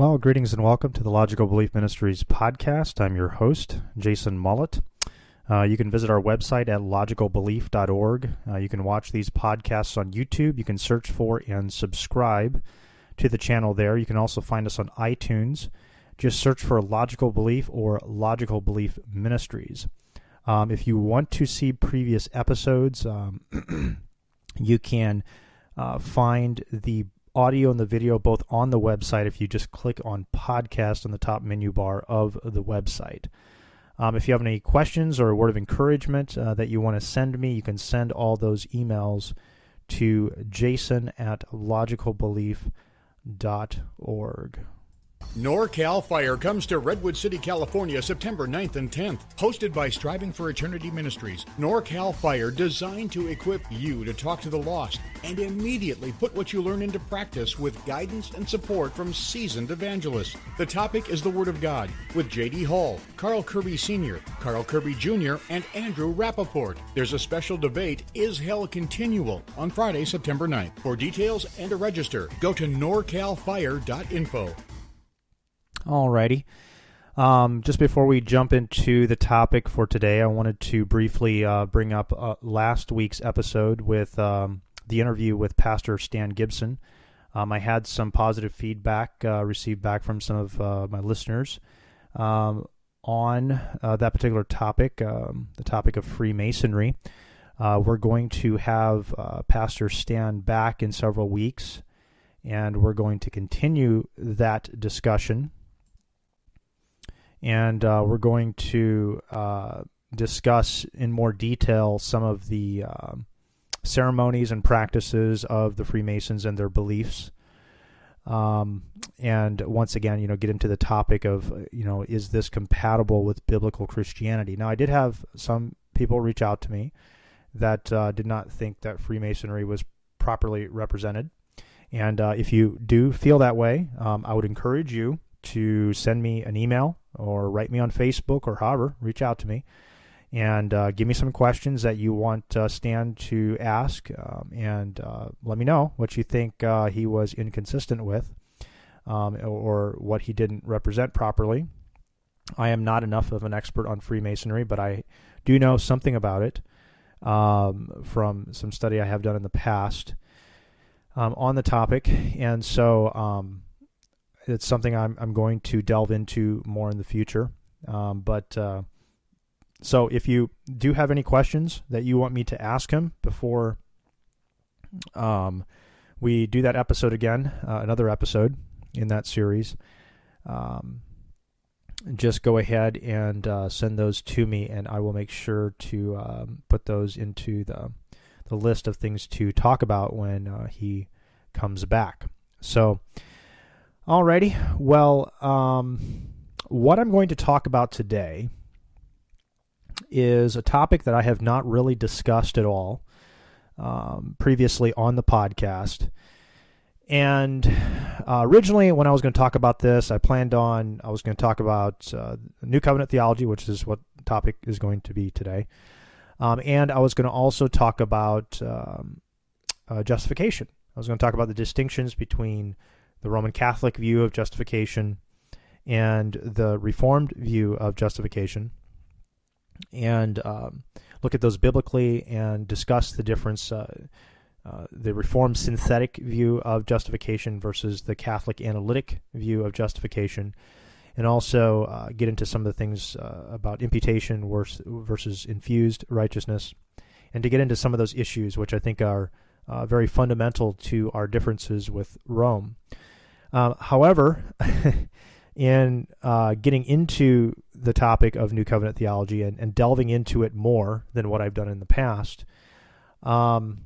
Well, greetings and welcome to the Logical Belief Ministries podcast. I'm your host, Jason Mullet. Uh, you can visit our website at logicalbelief.org. Uh, you can watch these podcasts on YouTube. You can search for and subscribe to the channel there. You can also find us on iTunes. Just search for Logical Belief or Logical Belief Ministries. Um, if you want to see previous episodes, um, you can uh, find the audio and the video both on the website if you just click on podcast on the top menu bar of the website. Um, if you have any questions or a word of encouragement uh, that you want to send me, you can send all those emails to jason at logicalbelief.org. NorCal Fire comes to Redwood City, California, September 9th and 10th. Hosted by Striving for Eternity Ministries, NorCal Fire designed to equip you to talk to the lost and immediately put what you learn into practice with guidance and support from seasoned evangelists. The topic is the Word of God with J.D. Hall, Carl Kirby Sr., Carl Kirby Jr., and Andrew Rappaport. There's a special debate, Is Hell Continual, on Friday, September 9th. For details and to register, go to norcalfire.info. Alrighty. Um, just before we jump into the topic for today, I wanted to briefly uh, bring up uh, last week's episode with um, the interview with Pastor Stan Gibson. Um, I had some positive feedback uh, received back from some of uh, my listeners um, on uh, that particular topic, um, the topic of Freemasonry. Uh, we're going to have Pastor Stan back in several weeks, and we're going to continue that discussion and uh, we're going to uh, discuss in more detail some of the uh, ceremonies and practices of the Freemasons and their beliefs. Um, and once again, you know, get into the topic of, you know, is this compatible with biblical Christianity? Now, I did have some people reach out to me that uh, did not think that Freemasonry was properly represented. And uh, if you do feel that way, um, I would encourage you to send me an email or write me on Facebook or however, reach out to me and uh, give me some questions that you want uh, Stan to ask um, and uh, let me know what you think uh, he was inconsistent with um, or what he didn't represent properly. I am not enough of an expert on Freemasonry, but I do know something about it um, from some study I have done in the past um, on the topic. And so um, it's something I'm I'm going to delve into more in the future. Um, but uh, so if you do have any questions that you want me to ask him before um, we do that episode again, uh, another episode in that series, um, just go ahead and uh, send those to me, and I will make sure to um, put those into the the list of things to talk about when uh, he comes back. So. Alrighty. Well, um, what I'm going to talk about today is a topic that I have not really discussed at all um, previously on the podcast. And uh, originally, when I was going to talk about this, I planned on I was going to talk about uh, New Covenant theology, which is what the topic is going to be today. Um, and I was going to also talk about um, uh, justification. I was going to talk about the distinctions between the Roman Catholic view of justification and the Reformed view of justification, and um, look at those biblically and discuss the difference. Uh, uh, the Reformed synthetic view of justification versus the Catholic analytic view of justification, and also uh, get into some of the things uh, about imputation versus infused righteousness, and to get into some of those issues which I think are uh, very fundamental to our differences with Rome. Um, however, in uh, getting into the topic of New Covenant theology and, and, delving into it more than what I've done in the past, um,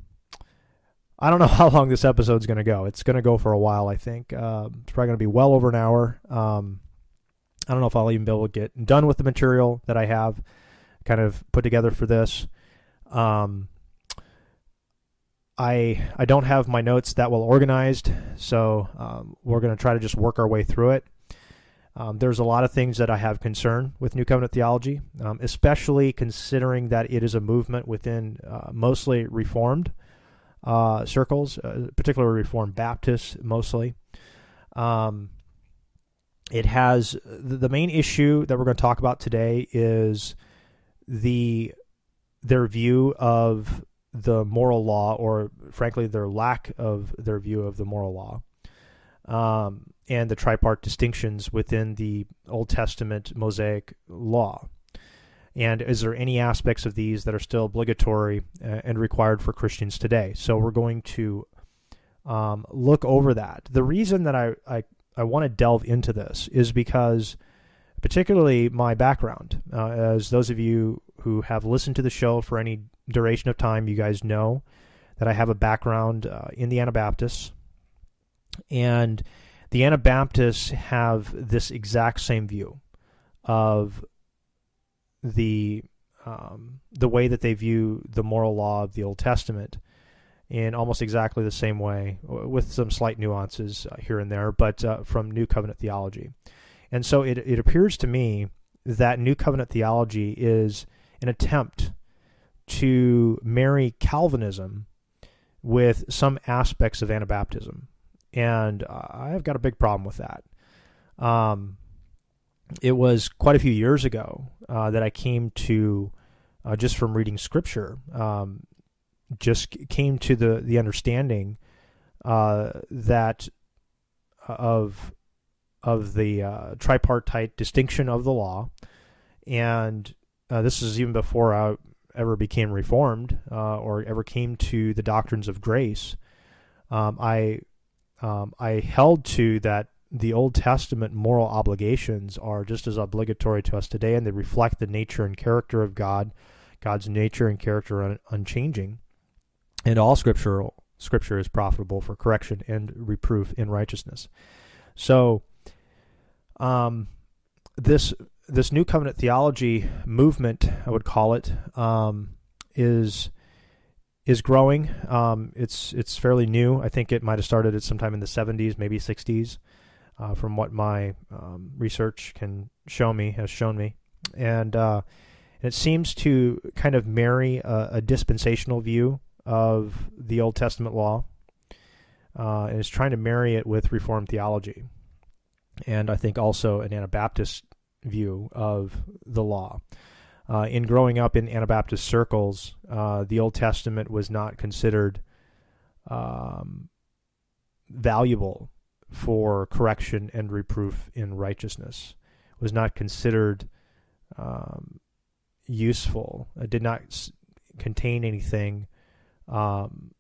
I don't know how long this episode is going to go. It's going to go for a while, I think. Uh, it's probably going to be well over an hour. Um, I don't know if I'll even be able to get done with the material that I have kind of put together for this. Um, I I don't have my notes that well organized, so um, we're going to try to just work our way through it. Um, there's a lot of things that I have concern with New Covenant theology, um, especially considering that it is a movement within uh, mostly Reformed uh, circles, uh, particularly Reformed Baptists, mostly. Um, it has the main issue that we're going to talk about today is the their view of the moral law, or frankly, their lack of their view of the moral law, um, and the tripart distinctions within the Old Testament Mosaic law. And is there any aspects of these that are still obligatory uh, and required for Christians today? So we're going to um, look over that. The reason that I, I, I want to delve into this is because, particularly my background, uh, as those of you who have listened to the show for any duration of time, you guys know that I have a background uh, in the Anabaptists. And the Anabaptists have this exact same view of the um, the way that they view the moral law of the Old Testament in almost exactly the same way, with some slight nuances uh, here and there, but uh, from New Covenant theology. And so it, it appears to me that New Covenant theology is an attempt to marry Calvinism with some aspects of Anabaptism. And uh, I've got a big problem with that. Um, it was quite a few years ago uh, that I came to, uh, just from reading scripture, um, just came to the, the understanding uh, that uh, of of the uh, tripartite distinction of the law, and this is even before I ever became reformed or ever came to the doctrines of grace. Um, I um, I held to that the Old Testament moral obligations are just as obligatory to us today, and they reflect the nature and character of God. God's nature and character are un- unchanging, and all scripture scripture is profitable for correction and reproof in righteousness. So, um, this this new covenant theology movement, I would call it, um, is is growing. Um, it's it's fairly new. I think it might have started at sometime in the 70s, maybe 60s uh, from what my um, research can show me, has shown me. And, uh, it seems to kind of marry a, a, dispensational view of the Old Testament law uh, and is trying to marry it with Reformed theology. And I think also an Anabaptist view of the law. Uh, in growing up in Anabaptist circles, uh, the Old Testament was not considered um, valuable for correction and reproof in righteousness, It was not considered um, useful. It did not s- contain anything um,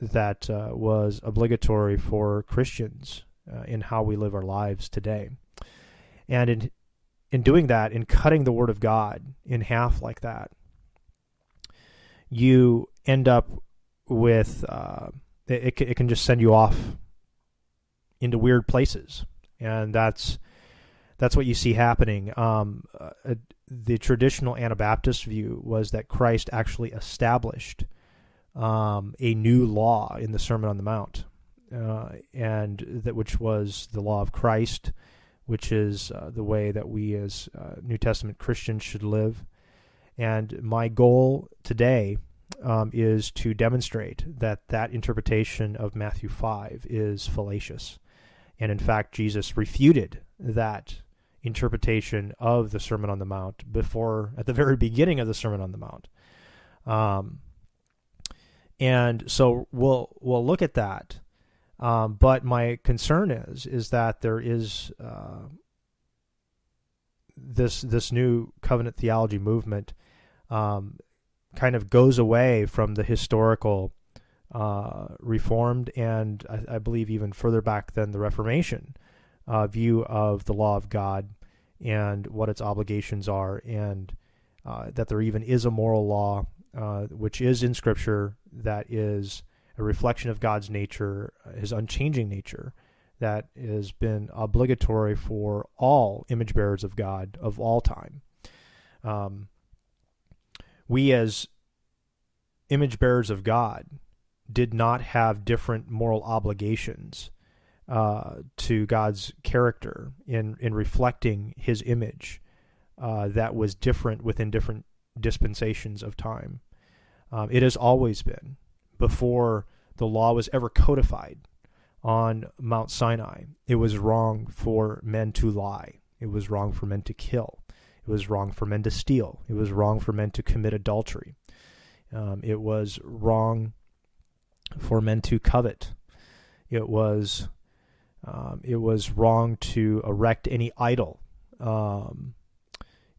that uh, was obligatory for Christians uh, in how we live our lives today. And in in doing that, in cutting the Word of God in half like that, you end up with uh, it, it can just send you off into weird places, and that's that's what you see happening. Um, uh, the traditional Anabaptist view was that Christ actually established um, a new law in the Sermon on the Mount, uh, and that which was the law of Christ, which is uh, the way that we as uh, New Testament Christians should live. And my goal today um, is to demonstrate that that interpretation of Matthew 5 is fallacious. And in fact, Jesus refuted that interpretation of the Sermon on the Mount before, at the very beginning of the Sermon on the Mount. Um, and so we'll we'll look at that. Um, but my concern is is that there is uh, this this new covenant theology movement um, kind of goes away from the historical uh, Reformed and I, I, believe even further back than the Reformation uh, view of the law of God and what its obligations are, and uh, that there even is a moral law uh, which is in Scripture that is a reflection of God's nature, His unchanging nature, that has been obligatory for all image bearers of God of all time. Um, we as image bearers of God did not have different moral obligations uh, to God's character in in reflecting His image uh, that was different within different dispensations of time. Um, it has always been before the law was ever codified. on Mount Sinai. It was wrong for men to lie. It was wrong for men to kill. It was wrong for men to steal. It was wrong for men to commit adultery. Um, it was wrong for men to covet. It was um, it was wrong to erect any idol. Um,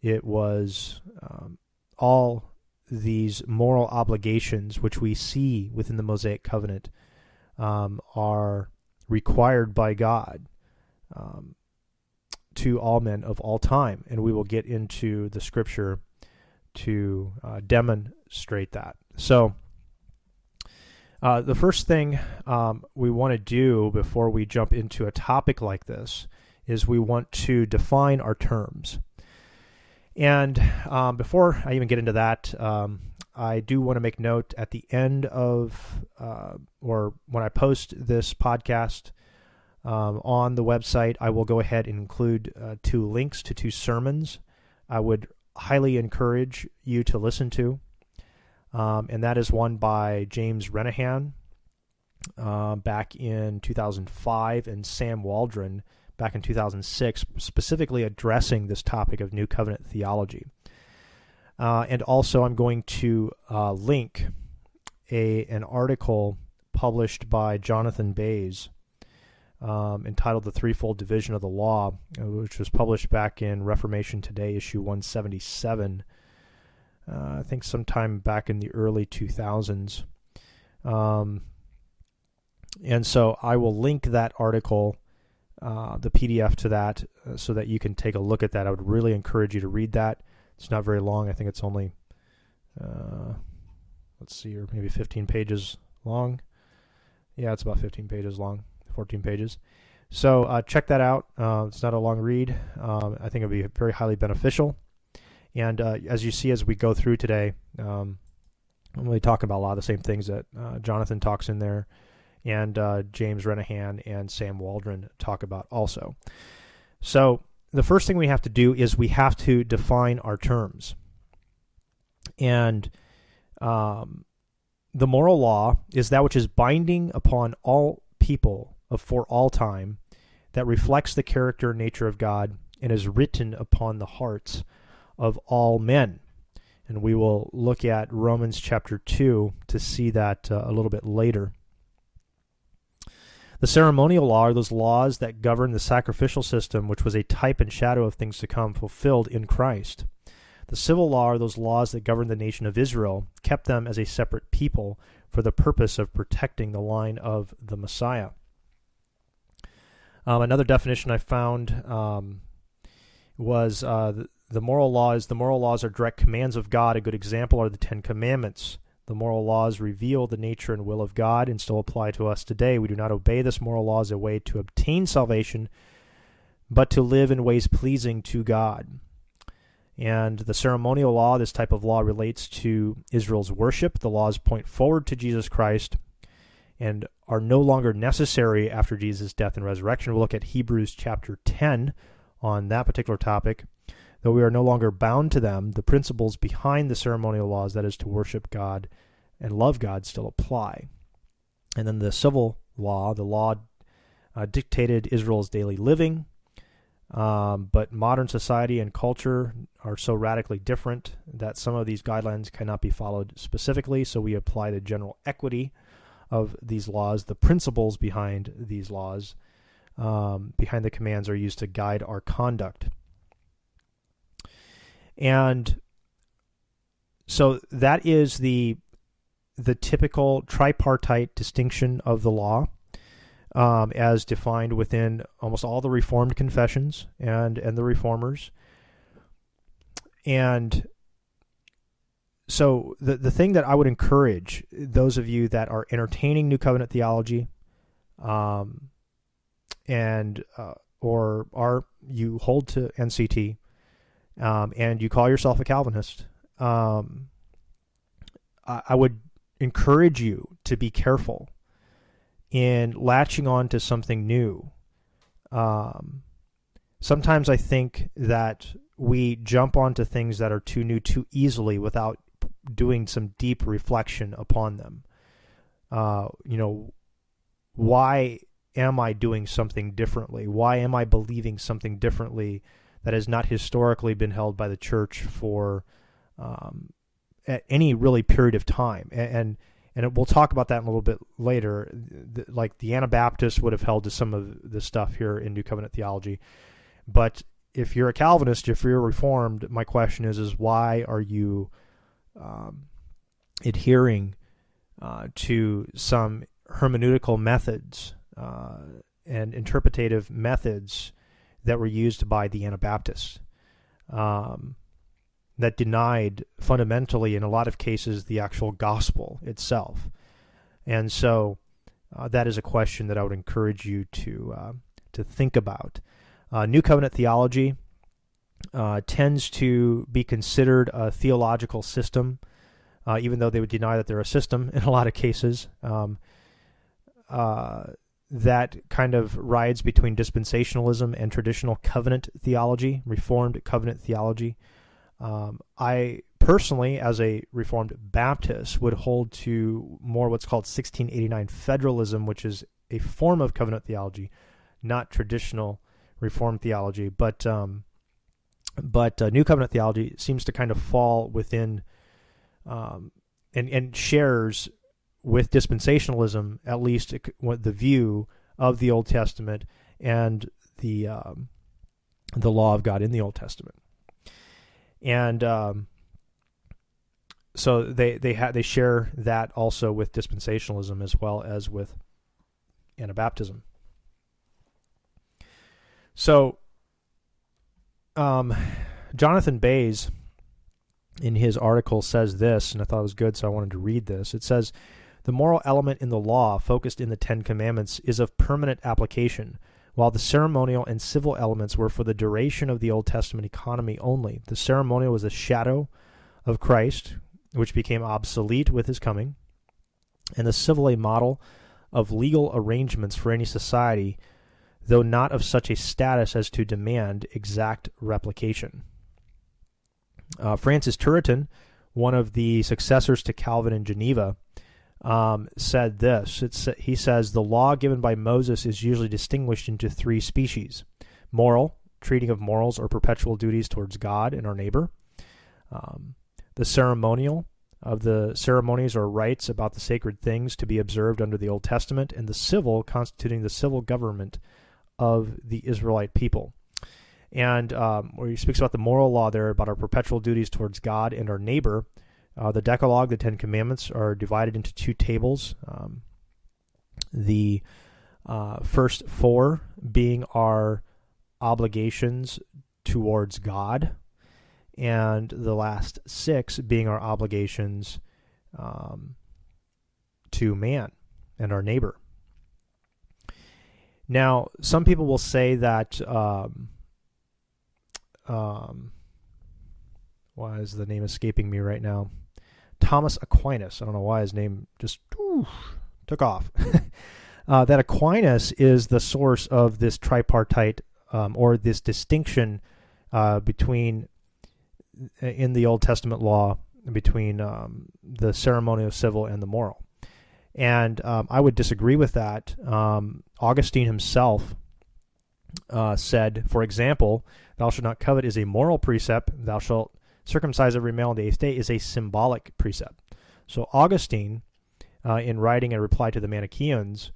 it was um, all these moral obligations which we see within the Mosaic covenant um, are required by God um, to all men of all time. And we will get into the scripture to uh, demonstrate that. So, uh, the first thing um, we want to do before we jump into a topic like this is we want to define our terms. And um, before I even get into that, um, I do want to make note at the end of, uh, or when I post this podcast um, on the website, I will go ahead and include uh, two links to two sermons I would highly encourage you to listen to. Um, and that is one by James Renihan uh, back in 2005 and Sam Waldron back in 2006, specifically addressing this topic of New Covenant theology. Uh, and also, I'm going to uh, link a an article published by Jonathan Bayes um, entitled "The Threefold Division of the Law," uh, which was published back in Reformation Today, issue 177. Uh, I think sometime back in the early 2000s. Um, and so I will link that article, uh, the PDF to that, uh, so that you can take a look at that. I would really encourage you to read that. It's not very long. I think it's only, uh, let's see, or maybe 15 pages long. Yeah, it's about 15 pages long, 14 pages. So uh, check that out. It's not a long read. Um, I think it'll be very highly beneficial. And as you see, as we go through today, um, I'm really talking about a lot of the same things that Jonathan talks in there, and uh, James Renihan and Sam Waldron talk about also. So the first thing we have to do is we have to define our terms. And um, the moral law is that which is binding upon all people for all time, that reflects the character and nature of God, and is written upon the hearts of all men. And we will look at Romans chapter 2 to see that uh, a little bit later. The ceremonial law are those laws that govern the sacrificial system, which was a type and shadow of things to come fulfilled in Christ. The civil law are those laws that govern the nation of Israel, kept them as a separate people for the purpose of protecting the line of the Messiah. Um, another definition I found um, was uh, the moral laws the moral laws are direct commands of god a good example are the ten commandments the moral laws reveal the nature and will of god and still apply to us today. We do not obey this moral law as a way to obtain salvation but to live in ways pleasing to god. And the ceremonial law this type of law relates to israel's worship. The laws point forward to jesus christ and are no longer necessary after jesus death and resurrection. We'll look at hebrews chapter 10 on that particular topic Though we are no longer bound to them, the principles behind the ceremonial laws, that is, to worship God and love God, still apply. And then the civil law, the law uh, dictated Israel's daily living, um, but modern society and culture are so radically different that some of these guidelines cannot be followed specifically, so we apply the general equity of these laws. The principles behind these laws, um, behind the commands, are used to guide our conduct. And so that is the the typical tripartite distinction of the law um, as defined within almost all the Reformed confessions and and the Reformers. And so the the thing that I would encourage those of you that are entertaining New Covenant theology, um, and uh, or are you hold to NCT, um, and you call yourself a Calvinist, um, I, I would encourage you to be careful in latching on to something new. Um, sometimes I think that we jump onto things that are too new too easily without doing some deep reflection upon them. Uh, you know, why am I doing something differently? Why am I believing something differently that has not historically been held by the church for um, at any really period of time? And, and and we'll talk about that a little bit later. The, like the Anabaptists would have held to some of the stuff here in New Covenant theology, but if you're a Calvinist, if you're Reformed, my question is: is why are you um, adhering uh, to some hermeneutical methods uh, and interpretative methods that were used by the Anabaptists um, that denied fundamentally, in a lot of cases, the actual gospel itself. And so uh, that is a question that I would encourage you to uh, to think about. Uh, New Covenant theology uh, tends to be considered a theological system, uh, even though they would deny that they're a system in a lot of cases. Um, uh, that kind of rides between dispensationalism and traditional covenant theology, Reformed covenant theology. Um, I personally, as a Reformed Baptist, would hold to more what's called 1689 federalism, which is a form of covenant theology, not traditional Reformed theology. But um, but uh, New Covenant theology seems to kind of fall within um, and and shares with dispensationalism at least the view of the Old Testament and the um, the law of God in the Old Testament, and um, so they they ha- they share that also with dispensationalism as well as with Anabaptism. So, um, Jonathan Bayes in his article says this, and I thought it was good, so I wanted to read this. It says the moral element in the law, focused in the Ten Commandments, is of permanent application, while the ceremonial and civil elements were for the duration of the Old Testament economy only. The ceremonial was a shadow of Christ, which became obsolete with his coming, and the civil a model of legal arrangements for any society, though not of such a status as to demand exact replication. Uh, Francis Turretin, one of the successors to Calvin in Geneva, um, said this. It's, he says the law given by Moses is usually distinguished into three species moral, treating of morals or perpetual duties towards God and our neighbor, um, the ceremonial, of the ceremonies or rites about the sacred things to be observed under the Old Testament, and the civil, constituting the civil government of the Israelite people. And um, where he speaks about the moral law there, about our perpetual duties towards God and our neighbor, uh, the Decalogue, the Ten Commandments, are divided into two tables. Um, the uh, first four being our obligations towards God, and the last six being our obligations um, to man and our neighbor. Now, some people will say that. Um, um, why is the name escaping me right now? Thomas Aquinas. I don't know why his name just took off. uh, that Aquinas is the source of this tripartite um, or this distinction uh, between uh, in the Old Testament law between um, the ceremonial, civil, and the moral. And um, I would disagree with that. Um, Augustine himself uh, said, for example, "Thou shalt not covet" is a moral precept. Thou shalt circumcise every male on the eighth day is a symbolic precept. So Augustine, uh, in writing a reply to the Manichaeans'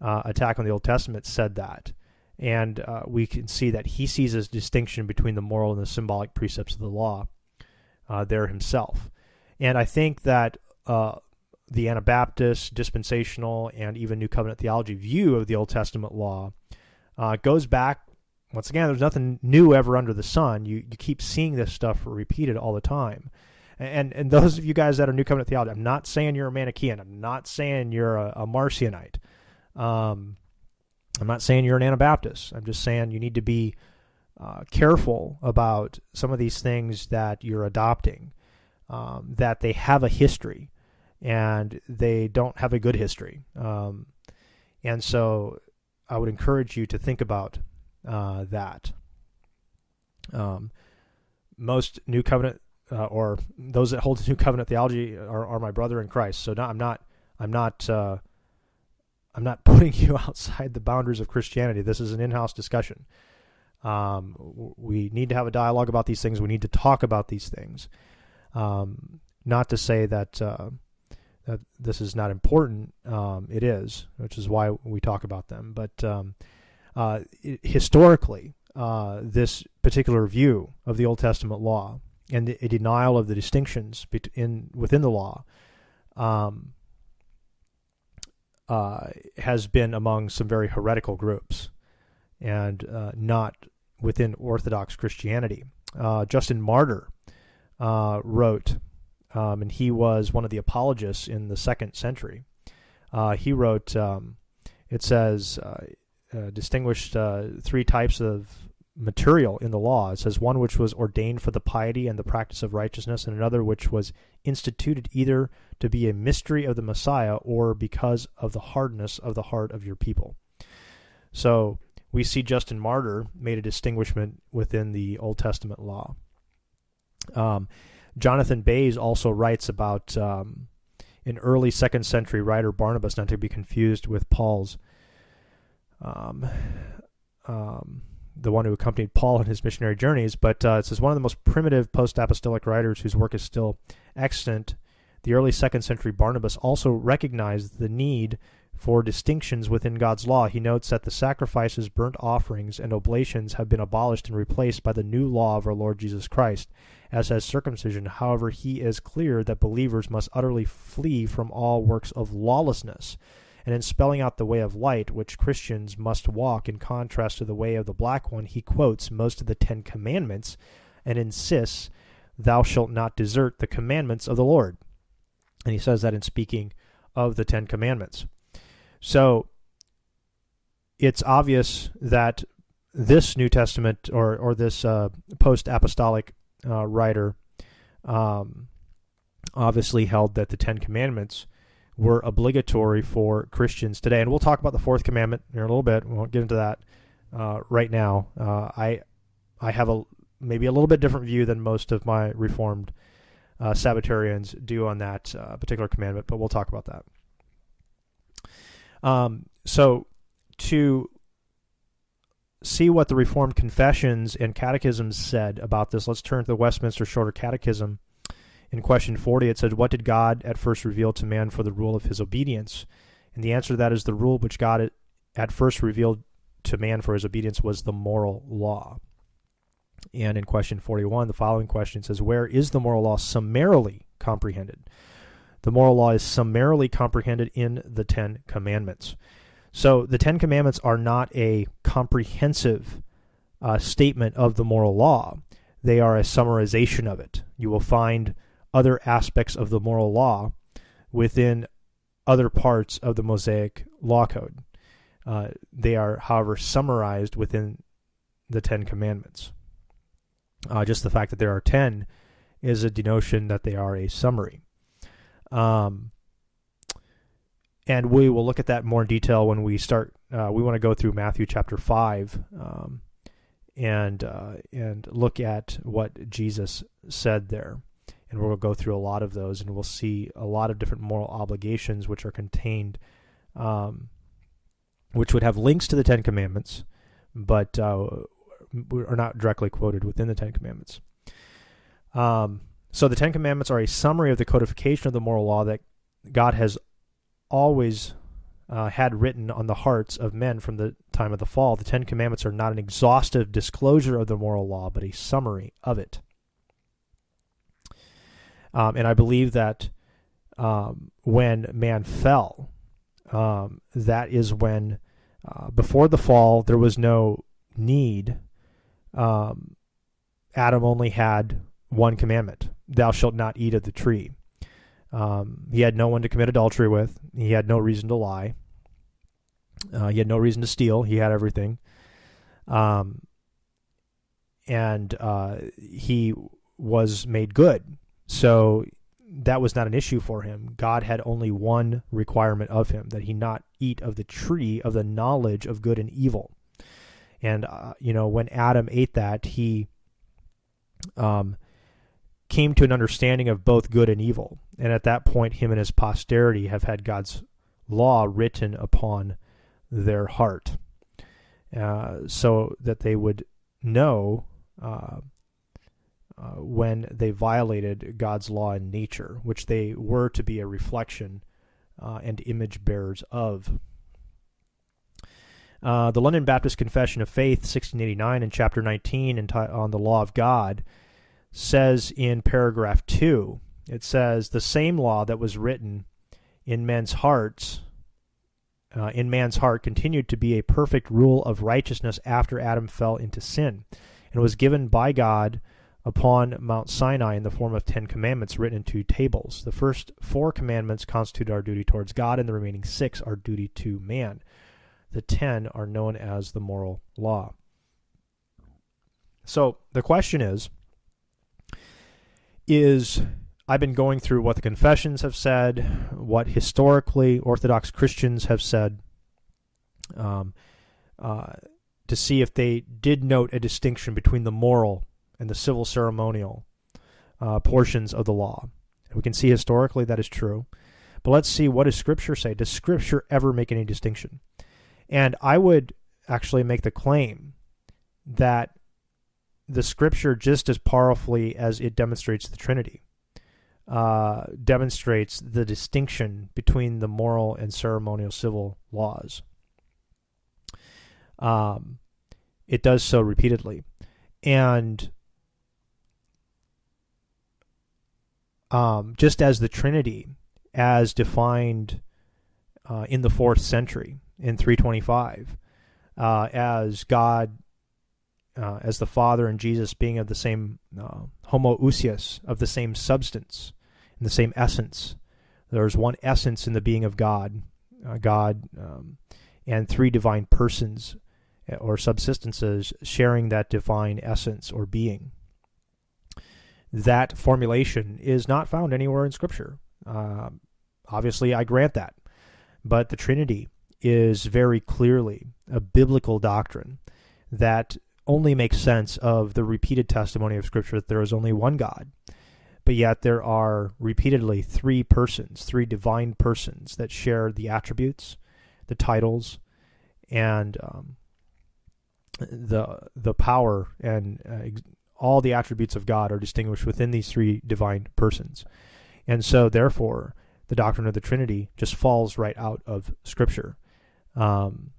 uh, attack on the Old Testament, said that. And uh, we can see that he sees a distinction between the moral and the symbolic precepts of the law uh, there himself. And I think that uh, the Anabaptist, dispensational, and even New Covenant theology view of the Old Testament law uh, goes back once again, there's nothing new ever under the sun. You you keep seeing this stuff repeated all the time. And and those of you guys that are New Covenant theology, I'm not saying you're a Manichaean. I'm not saying you're a, a Marcionite. Um, I'm not saying you're an Anabaptist. I'm just saying you need to be uh, careful about some of these things that you're adopting. Um, that they have a history, and they don't have a good history. Um, and so, I would encourage you to think about uh, that. Um, most New Covenant uh, or those that hold New Covenant theology are, are my brother in Christ. So I'm not I'm not uh, I'm not putting you outside the boundaries of Christianity. This is an in-house discussion. Um, we need to have a dialogue about these things. We need to talk about these things. Um, not to say that uh, that this is not important. Um, it is, which is why we talk about them. But um, uh, historically, uh, this particular view of the Old Testament law and a denial of the distinctions in within the law um, uh, has been among some very heretical groups and uh, not within Orthodox Christianity. Uh, Justin Martyr wrote, um, and he was one of the apologists in the second century. He wrote, um, it says, uh, distinguished three types of material in the law. It says one which was ordained for the piety and the practice of righteousness, and another which was instituted either to be a mystery of the Messiah or because of the hardness of the heart of your people. So we see Justin Martyr made a distinguishment within the Old Testament law. Um, Jonathan Bayes also writes about um, an early second century writer, Barnabas, not to be confused with Paul's. Um, um the one who accompanied Paul on his missionary journeys, but uh, it says one of the most primitive post apostolic writers whose work is still extant. The early second century Barnabas also recognized the need for distinctions within God's law. He notes that the sacrifices, burnt offerings, and oblations have been abolished and replaced by the new law of our Lord Jesus Christ, as has circumcision. However, he is clear that believers must utterly flee from all works of lawlessness and in spelling out the way of light, which Christians must walk in contrast to the way of the black one, he quotes most of the Ten Commandments and insists, Thou shalt not desert the commandments of the Lord. And he says that in speaking of the Ten Commandments. So it's obvious that this New Testament or, or this uh, post apostolic uh, writer um, obviously held that the Ten Commandments were obligatory for Christians today. And we'll talk about the fourth commandment in a little bit. We won't get into that uh, right now. Uh, I I have a maybe a little bit different view than most of my Reformed uh, Sabbatarians do on that uh, particular commandment, but we'll talk about that. Um, so to see what the Reformed confessions and catechisms said about this, let's turn to the Westminster Shorter Catechism in question 40, it says, What did God at first reveal to man for the rule of his obedience? And the answer to that is the rule which God at first revealed to man for his obedience was the moral law. And in question 41, the following question says, Where is the moral law summarily comprehended? The moral law is summarily comprehended in the Ten Commandments. So the Ten Commandments are not a comprehensive uh, statement of the moral law, they are a summarization of it. You will find other aspects of the moral law within other parts of the Mosaic Law Code. Uh, they are, however, summarized within the Ten Commandments. Uh, just the fact that there are ten is a denotion that they are a summary. Um, and we will look at that more in detail when we start. Uh, we want to go through Matthew chapter five um, and uh, and look at what Jesus said there and we'll go through a lot of those, and we'll see a lot of different moral obligations which are contained, um, which would have links to the Ten Commandments, but uh, are not directly quoted within the Ten Commandments. Um, so the Ten Commandments are a summary of the codification of the moral law that God has always uh, had written on the hearts of men from the time of the fall. The Ten Commandments are not an exhaustive disclosure of the moral law, but a summary of it. Um, and I believe that um, when man fell, um, that is when, uh, before the fall, there was no need. Um, Adam only had one commandment Thou shalt not eat of the tree. Um, he had no one to commit adultery with, he had no reason to lie, uh, he had no reason to steal, he had everything. Um, and uh, he was made good so that was not an issue for him. God had only one requirement of him that he not eat of the tree of the knowledge of good and evil. And, uh, you know, when Adam ate that, he um, came to an understanding of both good and evil. And at that point, him and his posterity have had God's law written upon their heart, uh, so that they would know uh, uh, when they violated God's law in nature, which they were to be a reflection uh, and image bearers of. Uh, the London Baptist Confession of Faith, 1689, in chapter 19 enti- on the law of God, says in paragraph 2, it says, The same law that was written in men's hearts, uh, in man's heart, continued to be a perfect rule of righteousness after Adam fell into sin, and was given by God upon Mount Sinai in the form of Ten Commandments written in two tables. The first four commandments constitute our duty towards God, and the remaining six are duty to man. The ten are known as the moral law. So the question is Is I've been going through what the confessions have said, what historically Orthodox Christians have said, um, uh, to see if they did note a distinction between the moral and the civil ceremonial uh, portions of the law. And we can see historically that is true. But let's see what does Scripture say? Does Scripture ever make any distinction? And I would actually make the claim that the Scripture, just as powerfully as it demonstrates the Trinity, uh, demonstrates the distinction between the moral and ceremonial civil laws. Um, it does so repeatedly. And um, just as the Trinity, as defined uh, in the fourth century in 325, uh, as God, uh, as the Father and Jesus being of the same uh, homoousios, of the same substance, in the same essence. There's one essence in the being of God, uh, God, um, and three divine persons uh, or subsistences sharing that divine essence or being that formulation is not found anywhere in Scripture. Uh, obviously, I grant that. But the Trinity is very clearly a biblical doctrine that only makes sense of the repeated testimony of Scripture that there is only one God. But yet, there are repeatedly three persons, three divine persons that share the attributes, the titles, and um, the the power and uh, all the attributes of God are distinguished within these three divine persons. And so, therefore, the doctrine of the Trinity just falls right out of Scripture. Um,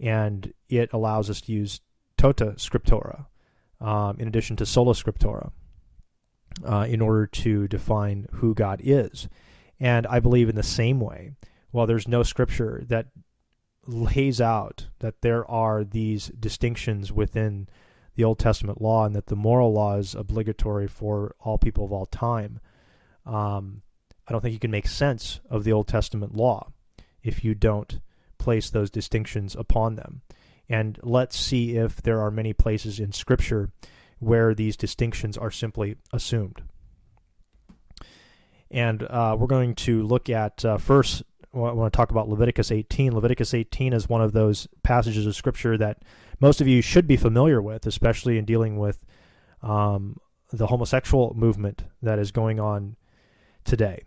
and it allows us to use tota scriptura um, in addition to sola scriptura uh, in order to define who God is. And I believe in the same way, while there's no scripture that lays out that there are these distinctions within the Old Testament law and that the moral law is obligatory for all people of all time. Um, I don't think you can make sense of the Old Testament law if you don't place those distinctions upon them. And let's see if there are many places in Scripture where these distinctions are simply assumed. And uh, we're going to look at uh, first, I want to talk about Leviticus 18. Leviticus 18 is one of those passages of Scripture that most of you should be familiar with, especially in dealing with um, the homosexual movement that is going on today.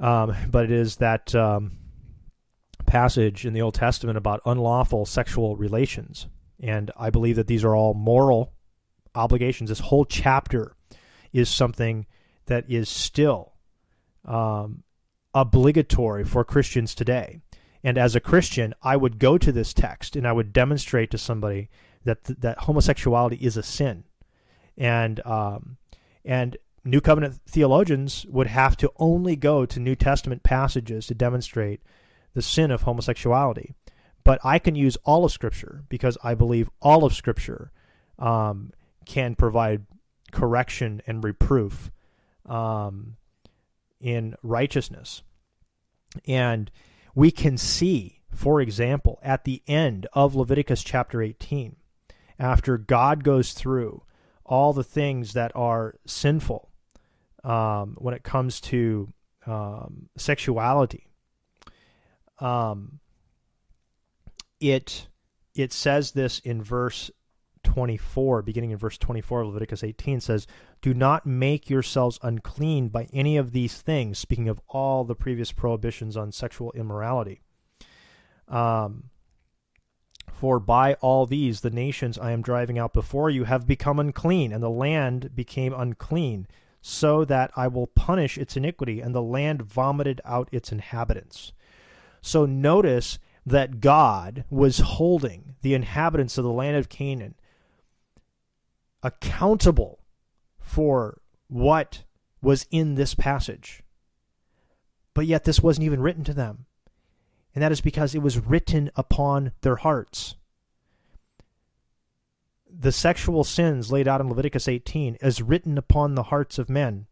Um, but it is that um, passage in the Old Testament about unlawful sexual relations. And I believe that these are all moral obligations. This whole chapter is something that is still um, obligatory for Christians today. And as a Christian, I would go to this text and I would demonstrate to somebody that th- that homosexuality is a sin, and um, and New Covenant theologians would have to only go to New Testament passages to demonstrate the sin of homosexuality. But I can use all of Scripture because I believe all of Scripture um, can provide correction and reproof um, in righteousness. And we can see, for example, at the end of Leviticus chapter 18, after God goes through all the things that are sinful um, when it comes to um, sexuality, um, it it says this in verse 24, beginning in verse 24 of Leviticus 18, says, Do not make yourselves unclean by any of these things, speaking of all the previous prohibitions on sexual immorality. Um, for by all these the nations I am driving out before you have become unclean, and the land became unclean, so that I will punish its iniquity, and the land vomited out its inhabitants. So notice that God was holding the inhabitants of the land of Canaan accountable for what was in this passage. But yet, this wasn't even written to them. And that is because it was written upon their hearts. The sexual sins laid out in Leviticus 18 is written upon the hearts of men,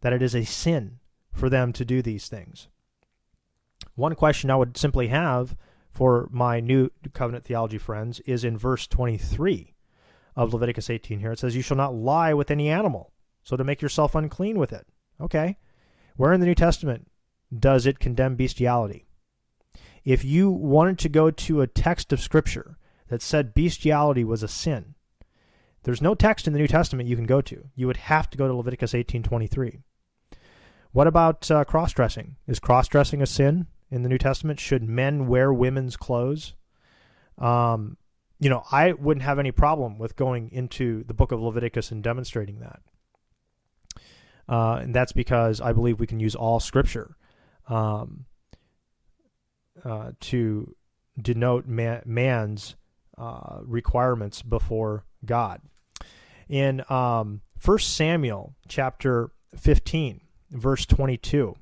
that it is a sin for them to do these things. One question I would simply have for my new covenant theology friends is in verse 23 of Leviticus 18 here. It says, You shall not lie with any animal, so to make yourself unclean with it. Okay. Where in the New Testament does it condemn bestiality? If you wanted to go to a text of Scripture that said bestiality was a sin, there's no text in the New Testament you can go to. You would have to go to Leviticus 18:23. What about uh, cross-dressing? Is cross-dressing a sin? in the New Testament? Should men wear women's clothes? Um, you know, I wouldn't have any problem with going into the book of Leviticus and demonstrating that. Uh, and that's because I believe we can use all scripture um, uh, to denote man, man's uh, requirements before God. In um, 1 Samuel chapter 15, verse 22,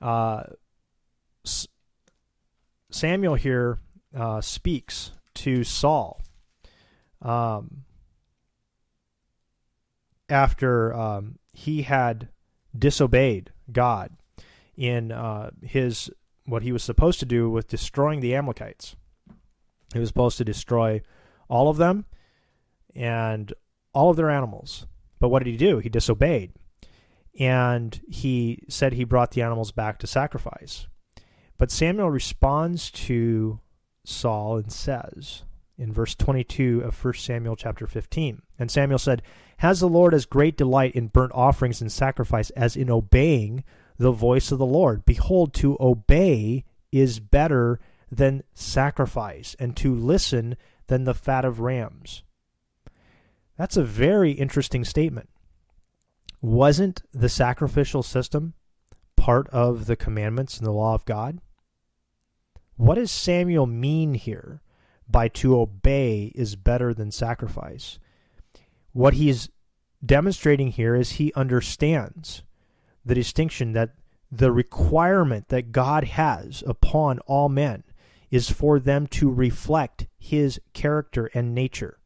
uh, Samuel here uh, speaks to Saul um, after um, he had disobeyed God in uh, his what he was supposed to do with destroying the Amalekites. He was supposed to destroy all of them and all of their animals. But what did he do? He disobeyed and he said he brought the animals back to sacrifice. But Samuel responds to Saul and says in verse 22 of 1 Samuel chapter 15, and Samuel said, Has the Lord as great delight in burnt offerings and sacrifice as in obeying the voice of the Lord? Behold, to obey is better than sacrifice, and to listen than the fat of rams. That's a very interesting statement. Wasn't the sacrificial system part of the commandments and the law of God? What does Samuel mean here by to obey is better than sacrifice? What he's demonstrating here is he understands the distinction that the requirement that God has upon all men is for them to reflect his character and nature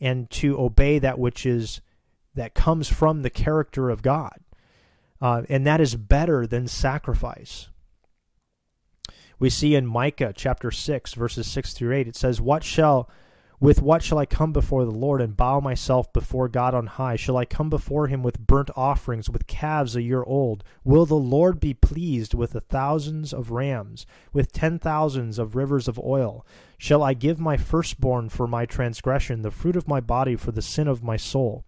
and to obey that which is that comes from the character of God. Uh, and that is better than sacrifice. We see in Micah chapter 6, verses 6 through 8, it says, What shall with what shall I come before the Lord and bow myself before God on high? Shall I come before him with burnt offerings, with calves a year old? Will the Lord be pleased with the thousands of rams, with ten thousands of rivers of oil? Shall I give my firstborn for my transgression, the fruit of my body for the sin of my soul?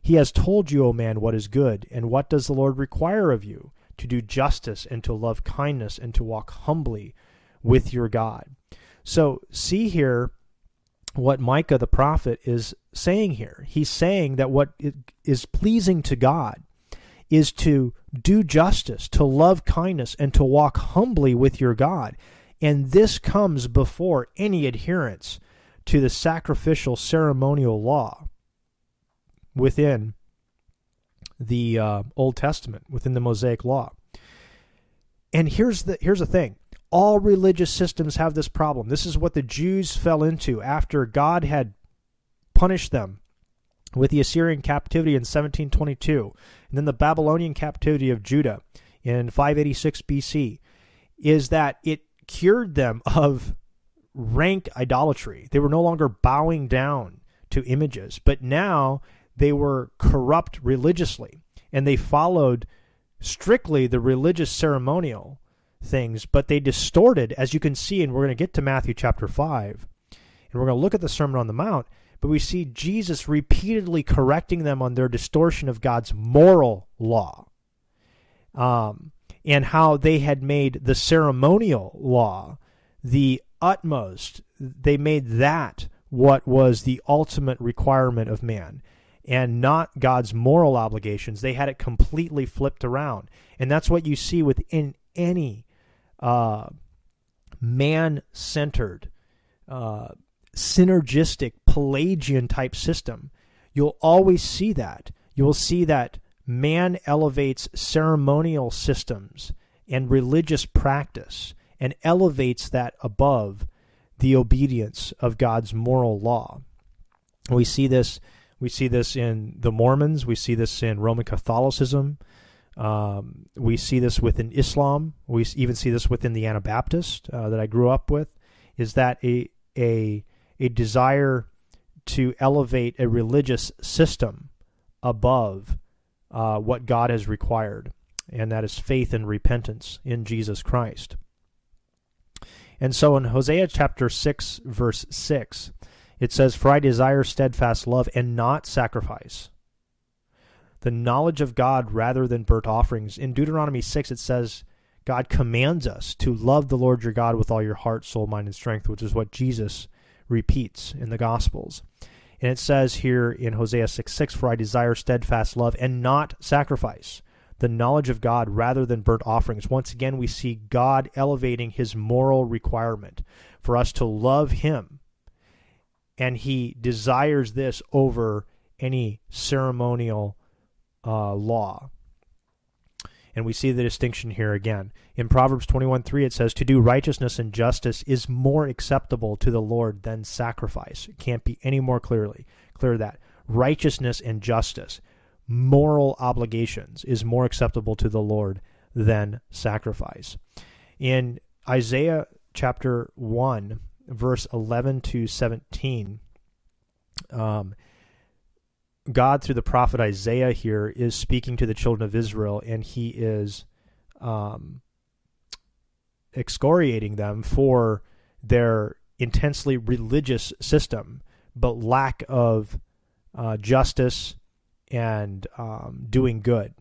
He has told you, O man, what is good, and what does the Lord require of you? To do justice and to love kindness and to walk humbly with your God. So, see here what Micah the prophet is saying here. He's saying that what is pleasing to God is to do justice, to love kindness, and to walk humbly with your God. And this comes before any adherence to the sacrificial ceremonial law within the uh, Old Testament, within the Mosaic Law. And here's the here's the thing: all religious systems have this problem. This is what the Jews fell into after God had punished them with the Assyrian captivity in 1722, and then the Babylonian captivity of Judah in 586 BC. Is that it cured them of rank idolatry? They were no longer bowing down to images, but now they were corrupt religiously and they followed strictly the religious ceremonial things, but they distorted, as you can see, and we're going to get to Matthew chapter 5. And we're going to look at the Sermon on the Mount, but we see Jesus repeatedly correcting them on their distortion of God's moral law. Um, and how they had made the ceremonial law the utmost. They made that what was the ultimate requirement of man and not God's moral obligations. They had it completely flipped around. And that's what you see within any uh, man centered, uh, synergistic, Pelagian type system. You'll always see that. You will see that man elevates ceremonial systems and religious practice and elevates that above the obedience of God's moral law. We see this we see this in the Mormons. We see this in Roman Catholicism. Um, we see this within Islam. We even see this within the Anabaptist uh, that I grew up with. Is that a a a desire to elevate a religious system above uh, what God has required, and that is faith and repentance in Jesus Christ. And so in Hosea chapter 6, verse 6, it says, For I desire steadfast love and not sacrifice. The knowledge of God rather than burnt offerings. In Deuteronomy 6, it says, God commands us to love the Lord your God with all your heart, soul, mind, and strength, which is what Jesus repeats in the Gospels. And it says here in Hosea 6 6, For I desire steadfast love and not sacrifice, the knowledge of God rather than burnt offerings. Once again, we see God elevating his moral requirement for us to love him and he desires this over any ceremonial uh, law. And we see the distinction here again. In Proverbs 21 3, it says, To do righteousness and justice is more acceptable to the Lord than sacrifice. It can't be any more clearly clear that. Righteousness and justice, moral obligations, is more acceptable to the Lord than sacrifice. In Isaiah chapter 1, verse 11 to 17, um, God, through the prophet Isaiah here, is speaking to the children of Israel, and he is um, excoriating them for their intensely religious system, but lack of uh, justice and um, doing good.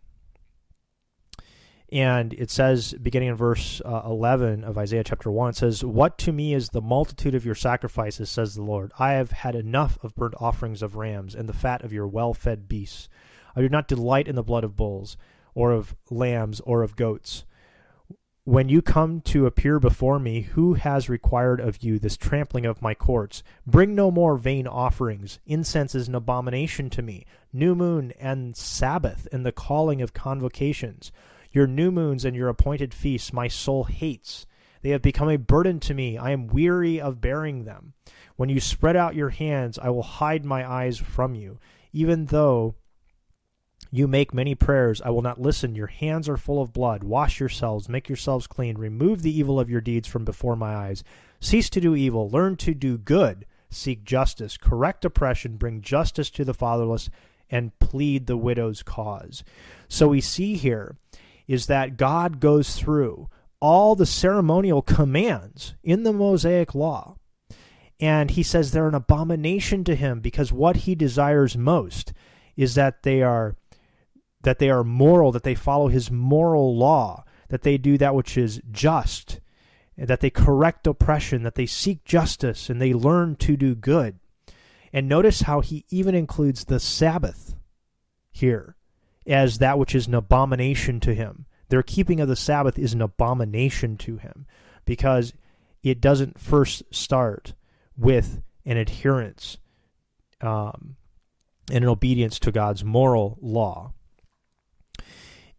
And it says, beginning in verse uh, 11 of Isaiah chapter 1, it says, What to me is the multitude of your sacrifices, says the Lord? I have had enough of burnt offerings of rams and the fat of your well fed beasts. I do not delight in the blood of bulls, or of lambs, or of goats. When you come to appear before me, who has required of you this trampling of my courts? Bring no more vain offerings. Incense is an abomination to me. New moon and Sabbath and the calling of convocations. Your new moons and your appointed feasts my soul hates. They have become a burden to me. I am weary of bearing them. When you spread out your hands, I will hide my eyes from you. Even though you make many prayers, I will not listen. Your hands are full of blood. Wash yourselves, make yourselves clean. Remove the evil of your deeds from before my eyes. Cease to do evil. Learn to do good. Seek justice. Correct oppression. Bring justice to the fatherless. And plead the widow's cause. So we see here is that God goes through all the ceremonial commands in the Mosaic law. And he says they're an abomination to him because what he desires most is that they are that they are moral, that they follow his moral law, that they do that which is just, that they correct oppression, that they seek justice, and they learn to do good. And notice how he even includes the Sabbath here as that which is an abomination to him. Their keeping of the Sabbath is an abomination to him because it doesn't first start with an adherence um, and an obedience to God's moral law.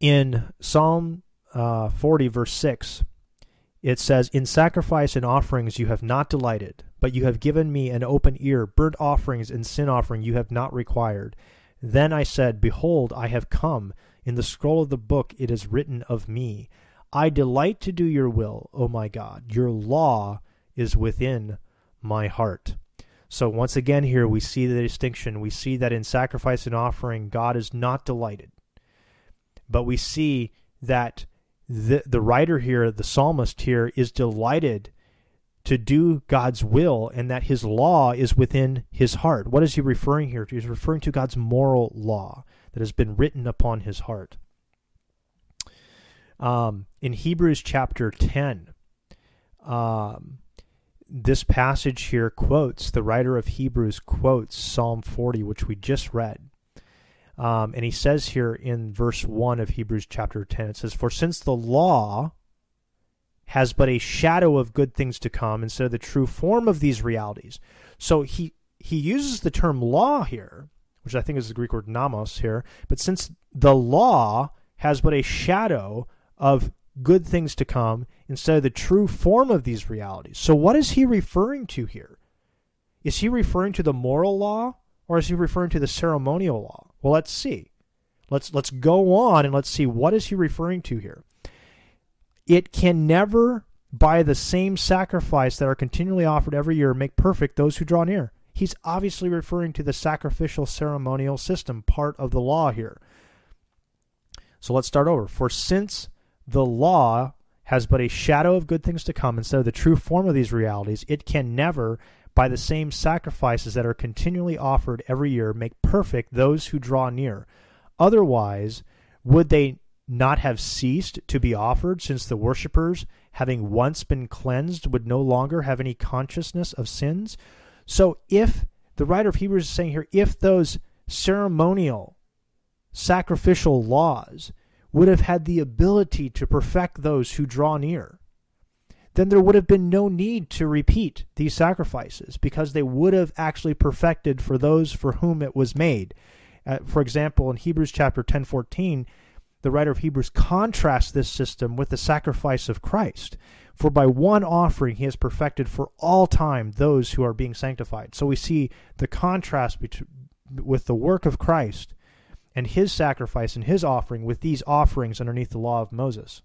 In Psalm uh, 40, verse 6, it says, In sacrifice and offerings you have not delighted, but you have given me an open ear. Burnt offerings and sin offering you have not required. Then I said, Behold, I have come. In the scroll of the book it is written of me. I delight to do your will, O my God. Your law is within my heart. So once again here we see the distinction. We see that in sacrifice and offering God is not delighted. But we see that the the writer here, the psalmist here is delighted to do God's will and that his law is within his heart. What is he referring here to? He's referring to God's moral law that has been written upon his heart. Um, in Hebrews chapter 10, um, this passage here quotes, the writer of Hebrews quotes Psalm 40, which we just read. Um, and he says here in verse 1 of Hebrews chapter 10, it says, For since the law has but a shadow of good things to come instead of the true form of these realities. So he, he uses the term law here, which I think is the Greek word nomos here, but since the law has but a shadow of good things to come instead of the true form of these realities. So, what is he referring to here? Is he referring to the moral law or is he referring to the ceremonial law? Well, let's see. Let's let's go on and let's see what is he referring to here. It can never by the same sacrifice that are continually offered every year make perfect those who draw near. He's obviously referring to the sacrificial ceremonial system part of the law here. So let's start over. For since the law has but a shadow of good things to come instead of the true form of these realities, it can never, by the same sacrifices that are continually offered every year, make perfect those who draw near. Otherwise, would they not have ceased to be offered, since the worshippers, having once been cleansed, would no longer have any consciousness of sins? So, if the writer of Hebrews is saying here, if those ceremonial, sacrificial laws would have had the ability to perfect those who draw near, then there would have been no need to repeat these sacrifices because they would have actually perfected for those for whom it was made. Uh, for example, in Hebrews chapter 10 14, the writer of Hebrews contrasts this system with the sacrifice of Christ. For by one offering he has perfected for all time those who are being sanctified. So we see the contrast between, with the work of Christ and his sacrifice and his offering with these offerings underneath the law of Moses.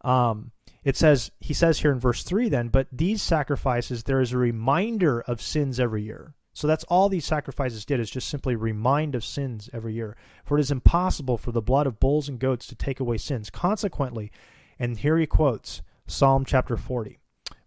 Um, it says, he says here in verse 3 then, but these sacrifices, there is a reminder of sins every year. So that's all these sacrifices did is just simply remind of sins every year. For it is impossible for the blood of bulls and goats to take away sins. Consequently, and here he quotes Psalm chapter 40,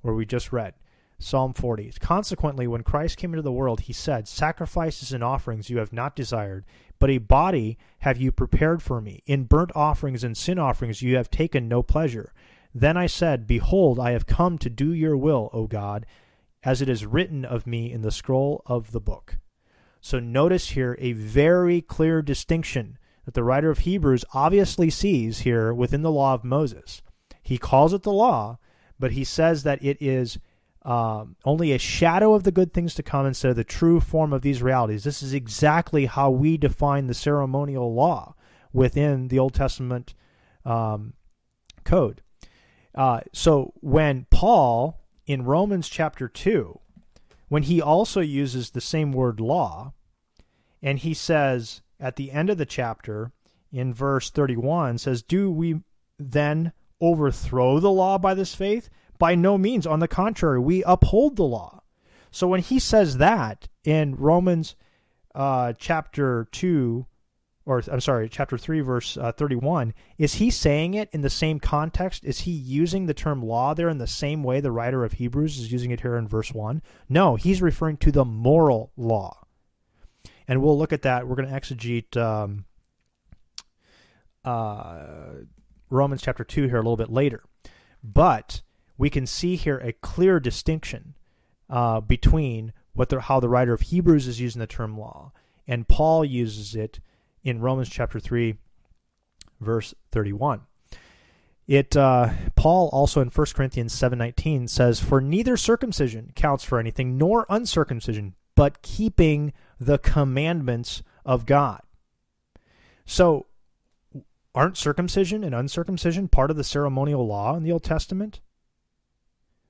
where we just read. Psalm 40. Consequently, when Christ came into the world, he said, Sacrifices and offerings you have not desired, but a body have you prepared for me. In burnt offerings and sin offerings you have taken no pleasure. Then I said, Behold, I have come to do your will, O God, as it is written of me in the scroll of the book. So notice here a very clear distinction that the writer of Hebrews obviously sees here within the law of Moses. He calls it the law, but he says that it is um, only a shadow of the good things to come instead of the true form of these realities. This is exactly how we define the ceremonial law within the Old Testament um, code. Uh, so when Paul in Romans chapter 2, when he also uses the same word law, and he says at the end of the chapter in verse 31 says, Do we then overthrow the law by this faith? By no means. On the contrary, we uphold the law. So when he says that in Romans uh, chapter 2, or I'm sorry, chapter 3, verse uh, 31, is he saying it in the same context? Is he using the term law there in the same way the writer of Hebrews is using it here in verse 1? No, he's referring to the moral law. And we'll look at that. We're going to exegete um, uh, Romans chapter 2 here a little bit later. But we can see here a clear distinction uh, between what the, how the writer of Hebrews is using the term law and Paul uses it in Romans chapter 3, verse 31. It uh, Paul also in 1 Corinthians 7:19 says, "For neither circumcision counts for anything, nor uncircumcision, but keeping the commandments of God." So, aren't circumcision and uncircumcision part of the ceremonial law in the Old Testament?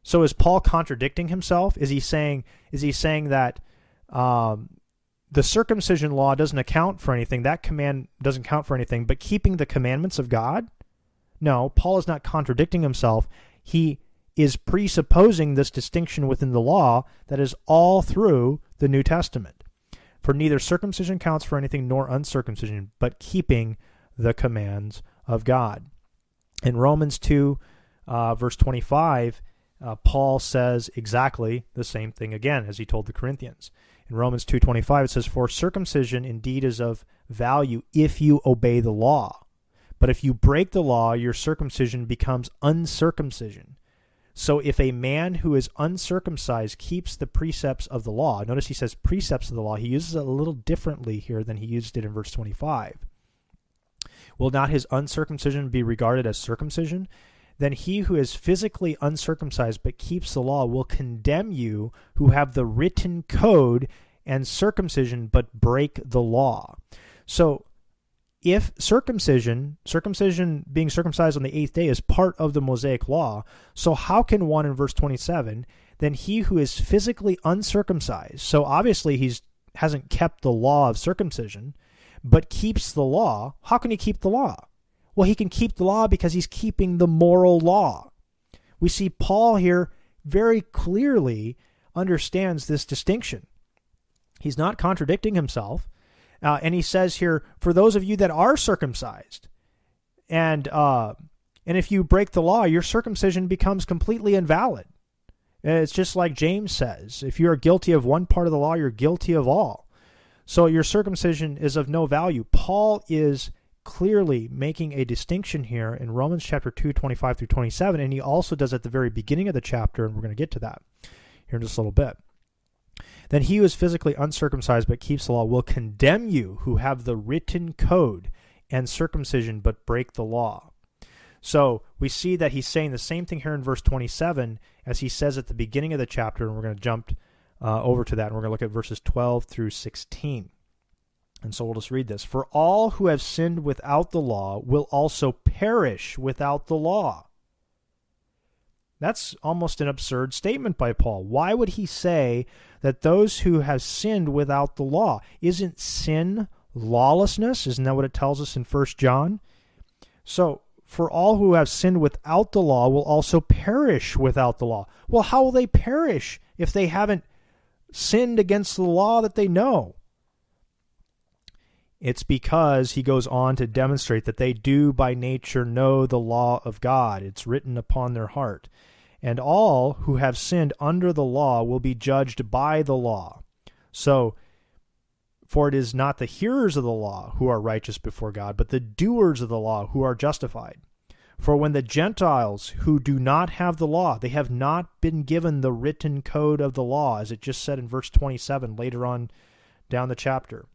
So is Paul contradicting himself? Is he saying is he saying that um, the circumcision law doesn't account for anything? That command doesn't count for anything, but keeping the commandments of God? No, Paul is not contradicting himself. He is presupposing this distinction within the law that is all through the New Testament. For neither circumcision counts for anything nor uncircumcision, but keeping the commands of God. In Romans 2, uh, verse 25, uh, Paul says exactly the same thing again as he told the Corinthians. In Romans 2:25 it says for circumcision indeed is of value if you obey the law. But if you break the law, your circumcision becomes uncircumcision. So if a man who is uncircumcised keeps the precepts of the law, notice he says precepts of the law, he uses it a little differently here than he used it in verse 25. Will not his uncircumcision be regarded as circumcision? Then he who is physically uncircumcised but keeps the law will condemn you who have the written code and circumcision but break the law. So if circumcision, circumcision being circumcised on the eighth day is part of the Mosaic law, so how can one in verse 27 then he who is physically uncircumcised, so obviously he's hasn't kept the law of circumcision, but keeps the law, how can he keep the law? Well, he can keep the law because he's keeping the moral law. We see Paul here very clearly understands this distinction. He's not contradicting himself. Uh, and he says here, for those of you that are circumcised, and uh, and if you break the law, your circumcision becomes completely invalid. It's just like James says: if you are guilty of one part of the law, you're guilty of all. So your circumcision is of no value. Paul is clearly making a distinction here in Romans chapter 2, 25 through 27, and he also does at the very beginning of the chapter, and we're going to get to that here in just a little bit. Then he who is physically uncircumcised but keeps the law will condemn you who have the written code and circumcision but break the law. So we see that he's saying the same thing here in verse 27 as he says at the beginning of the chapter, and we're going to jump uh, over to that, and we're going to look at verses 12 through 16. And so we'll just read this. For all who have sinned without the law will also perish without the law. That's almost an absurd statement by Paul. Why would he say that those who have sinned without the law? Isn't sin lawlessness? Isn't that what it tells us in 1 John? So, for all who have sinned without the law will also perish without the law. Well, how will they perish if they haven't sinned against the law that they know? It's because he goes on to demonstrate that they do by nature know the law of God. It's written upon their heart. And all who have sinned under the law will be judged by the law. So, for it is not the hearers of the law who are righteous before God, but the doers of the law who are justified. For when the Gentiles who do not have the law, they have not been given the written code of the law, as it just said in verse 27 later on down the chapter.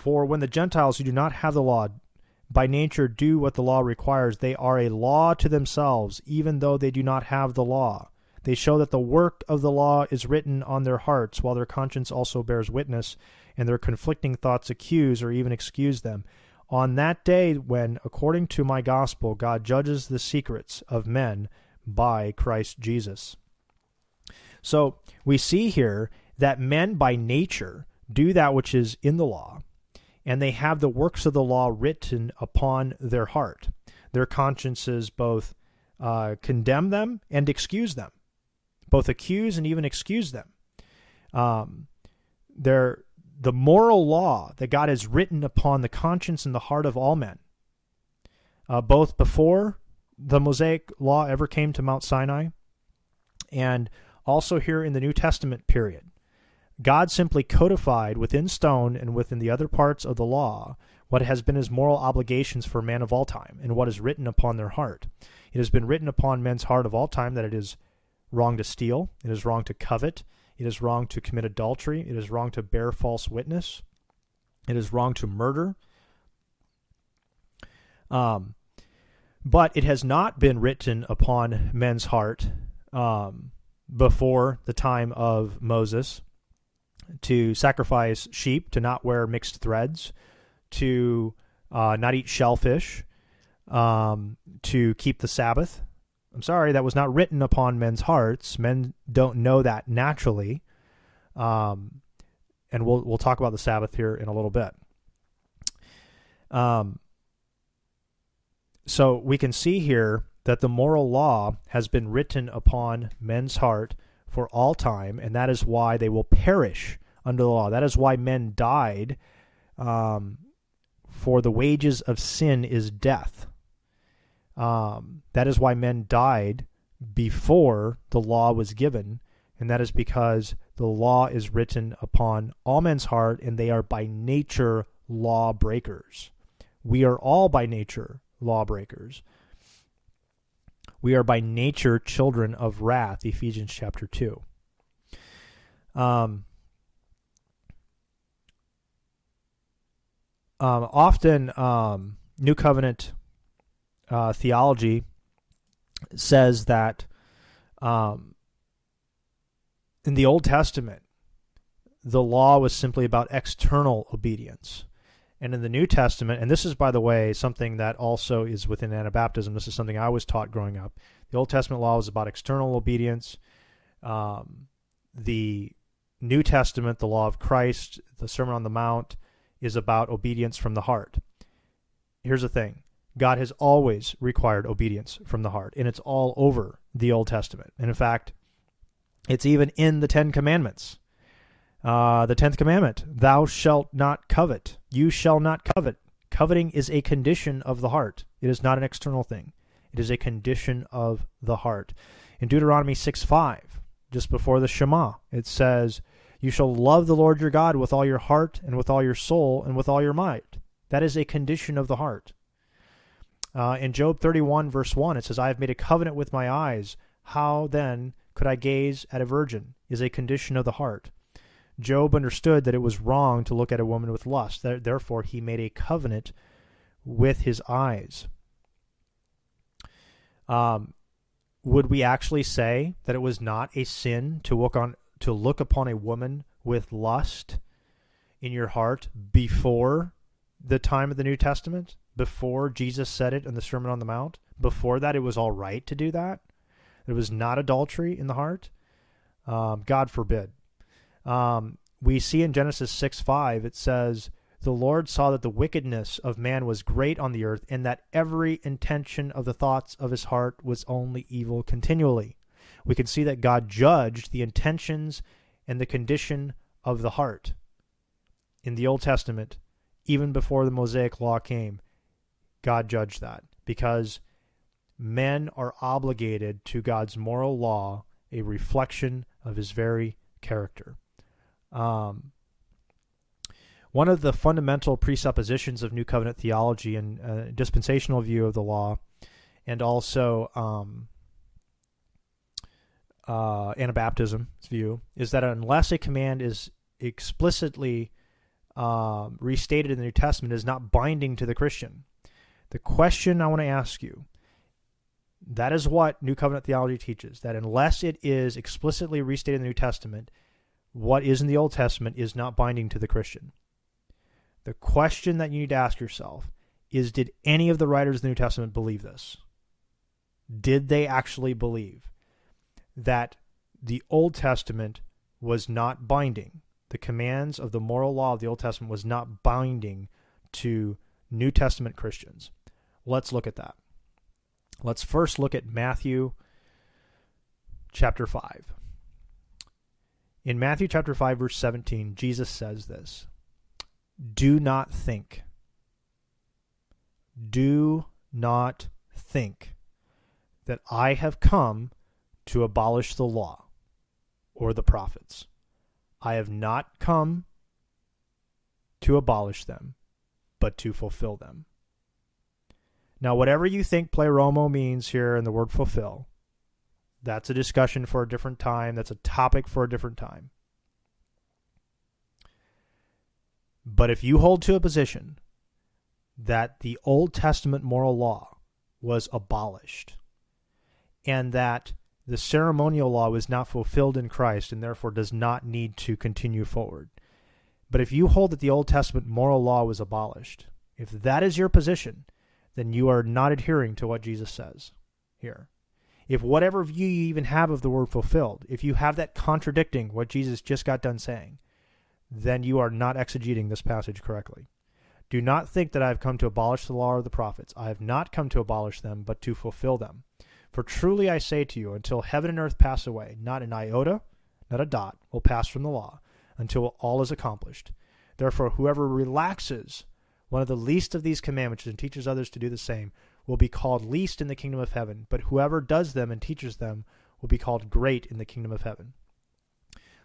For when the Gentiles who do not have the law by nature do what the law requires, they are a law to themselves, even though they do not have the law. They show that the work of the law is written on their hearts, while their conscience also bears witness, and their conflicting thoughts accuse or even excuse them. On that day, when, according to my gospel, God judges the secrets of men by Christ Jesus. So we see here that men by nature do that which is in the law, and they have the works of the law written upon their heart. Their consciences both uh, condemn them and excuse them, both accuse and even excuse them. Um, they're, the moral law that God has written upon the conscience and the heart of all men, uh, both before the Mosaic law ever came to Mount Sinai and also here in the New Testament period. God simply codified within stone and within the other parts of the law what has been his moral obligations for man of all time and what is written upon their heart. It has been written upon men's heart of all time that it is wrong to steal, it is wrong to covet, it is wrong to commit adultery, it is wrong to bear false witness, it is wrong to murder. Um, but it has not been written upon men's heart um, before the time of Moses to sacrifice sheep, to not wear mixed threads, to uh, not eat shellfish, um, to keep the Sabbath. I'm sorry, that was not written upon men's hearts. Men don't know that naturally. Um, and we'll we'll talk about the Sabbath here in a little bit. Um, so we can see here that the moral law has been written upon men's heart for all time, and that is why they will perish under the law. That is why men died. Um, for the wages of sin is death. Um, that is why men died before the law was given, and that is because the law is written upon all men's heart, and they are by nature law breakers. We are all by nature lawbreakers. We are by nature children of wrath, Ephesians chapter 2. Um, um, often, um, New Covenant uh, theology says that um, in the Old Testament, the law was simply about external obedience. And in the New Testament, and this is, by the way, something that also is within Anabaptism, this is something I was taught growing up. The Old Testament law was about external obedience. Um, the New Testament, the law of Christ, the Sermon on the Mount, is about obedience from the heart. Here's the thing God has always required obedience from the heart, and it's all over the Old Testament. And in fact, it's even in the Ten Commandments. Uh, the tenth commandment, thou shalt not covet. You shall not covet. Coveting is a condition of the heart. It is not an external thing. It is a condition of the heart. In Deuteronomy 6 5, just before the Shema, it says, You shall love the Lord your God with all your heart, and with all your soul, and with all your might. That is a condition of the heart. Uh, in Job 31, verse 1, it says, I have made a covenant with my eyes. How then could I gaze at a virgin? Is a condition of the heart. Job understood that it was wrong to look at a woman with lust. Therefore, he made a covenant with his eyes. Um, would we actually say that it was not a sin to look on to look upon a woman with lust in your heart before the time of the New Testament? Before Jesus said it in the Sermon on the Mount? Before that, it was all right to do that? It was not adultery in the heart? Um, God forbid. Um, we see in Genesis 6 5, it says, The Lord saw that the wickedness of man was great on the earth, and that every intention of the thoughts of his heart was only evil continually. We can see that God judged the intentions and the condition of the heart in the Old Testament, even before the Mosaic Law came. God judged that because men are obligated to God's moral law, a reflection of his very character. Um, one of the fundamental presuppositions of New Covenant theology and uh, dispensational view of the law, and also um, uh, Anabaptism's view, is that unless a command is explicitly um, restated in the New Testament, is not binding to the Christian. The question I want to ask you that is what New Covenant theology teaches that unless it is explicitly restated in the New Testament, what is in the Old Testament is not binding to the Christian. The question that you need to ask yourself is Did any of the writers of the New Testament believe this? Did they actually believe that the Old Testament was not binding? The commands of the moral law of the Old Testament was not binding to New Testament Christians. Let's look at that. Let's first look at Matthew chapter 5. In Matthew chapter 5 verse 17, Jesus says this. Do not think. Do not think that I have come to abolish the law or the prophets. I have not come to abolish them, but to fulfill them. Now, whatever you think pleroma means here in the word fulfill, that's a discussion for a different time. That's a topic for a different time. But if you hold to a position that the Old Testament moral law was abolished and that the ceremonial law was not fulfilled in Christ and therefore does not need to continue forward. But if you hold that the Old Testament moral law was abolished, if that is your position, then you are not adhering to what Jesus says here if whatever view you even have of the word fulfilled, if you have that contradicting what Jesus just got done saying, then you are not exegeting this passage correctly. Do not think that I have come to abolish the law or the prophets. I have not come to abolish them, but to fulfill them. For truly I say to you, until heaven and earth pass away, not an iota, not a dot, will pass from the law, until all is accomplished. Therefore, whoever relaxes one of the least of these commandments and teaches others to do the same will be called least in the kingdom of heaven, but whoever does them and teaches them will be called great in the kingdom of heaven.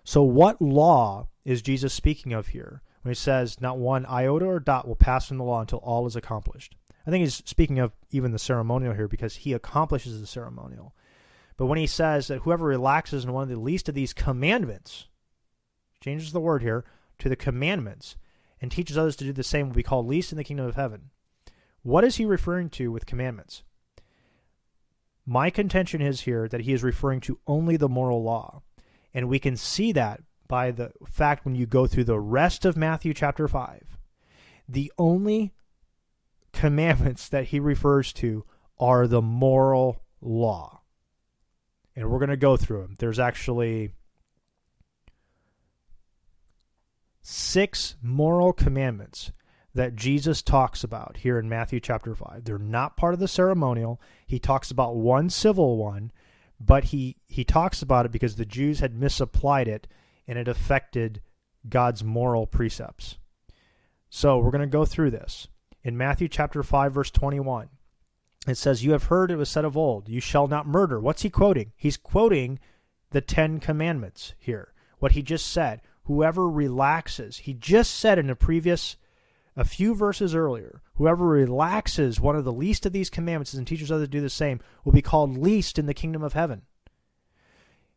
So, what law is Jesus speaking of here when he says, Not one iota or dot will pass from the law until all is accomplished? I think he's speaking of even the ceremonial here because he accomplishes the ceremonial. But when he says that whoever relaxes in one of the least of these commandments, changes the word here to the commandments, and teaches others to do the same will be called least in the kingdom of heaven. What is he referring to with commandments? My contention is here that he is referring to only the moral law. And we can see that by the fact when you go through the rest of Matthew chapter 5. The only commandments that he refers to are the moral law. And we're going to go through them. There's actually six moral commandments that Jesus talks about here in Matthew chapter 5. They're not part of the ceremonial. He talks about one civil one, but he, he talks about it because the Jews had misapplied it and it affected God's moral precepts. So we're going to go through this. In Matthew chapter 5 verse 21, it says, "You have heard it was said of old, you shall not murder." What's he quoting? He's quoting the 10 commandments here. What he just said, whoever relaxes. He just said in a previous a few verses earlier, whoever relaxes one of the least of these commandments and teaches others to do the same will be called least in the kingdom of heaven.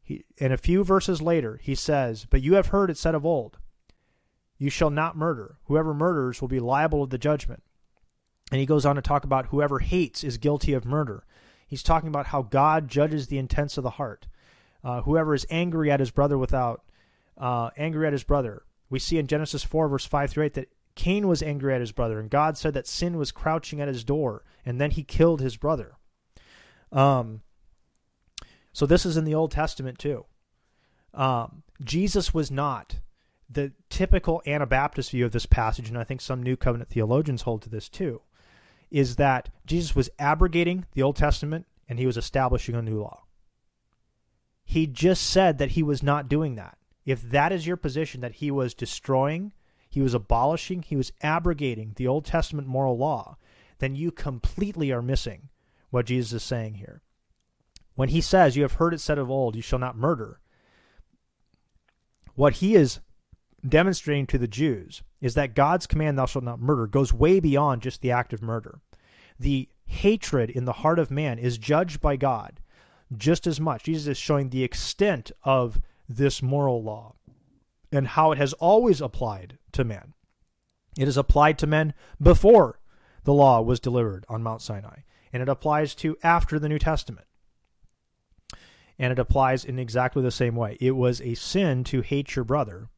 He, and a few verses later, he says, But you have heard it said of old, You shall not murder. Whoever murders will be liable of the judgment. And he goes on to talk about whoever hates is guilty of murder. He's talking about how God judges the intents of the heart. Uh, whoever is angry at his brother without uh, angry at his brother. We see in Genesis 4, verse 5 through 8, that Cain was angry at his brother, and God said that sin was crouching at his door, and then he killed his brother. Um, so this is in the Old Testament too. Um, Jesus was not the typical Anabaptist view of this passage, and I think some New Covenant theologians hold to this too, is that Jesus was abrogating the Old Testament and he was establishing a new law. He just said that he was not doing that. If that is your position, that he was destroying he was abolishing, he was abrogating the Old Testament moral law, then you completely are missing what Jesus is saying here. When he says, You have heard it said of old, you shall not murder, what he is demonstrating to the Jews is that God's command, Thou shalt not murder, goes way beyond just the act of murder. The hatred in the heart of man is judged by God just as much. Jesus is showing the extent of this moral law and how it has always applied to men. It is applied to men before the law was delivered on Mount Sinai, and it applies to after the New Testament. And it applies in exactly the same way. It was a sin to hate your brother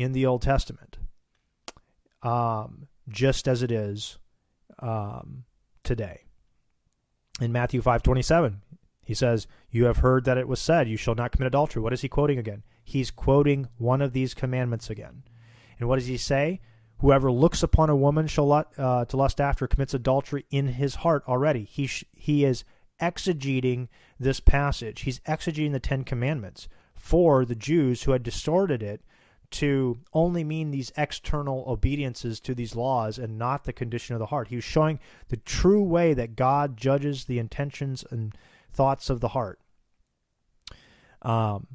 in the Old Testament, um, just as it is um, today. In Matthew five twenty seven, he says, You have heard that it was said, You shall not commit adultery. What is he quoting again? He's quoting one of these commandments again. And what does he say? Whoever looks upon a woman shall uh, to lust after commits adultery in his heart already. He, sh- he is exegeting this passage. He's exegeting the Ten Commandments for the Jews who had distorted it to only mean these external obediences to these laws and not the condition of the heart. He was showing the true way that God judges the intentions and thoughts of the heart. Um,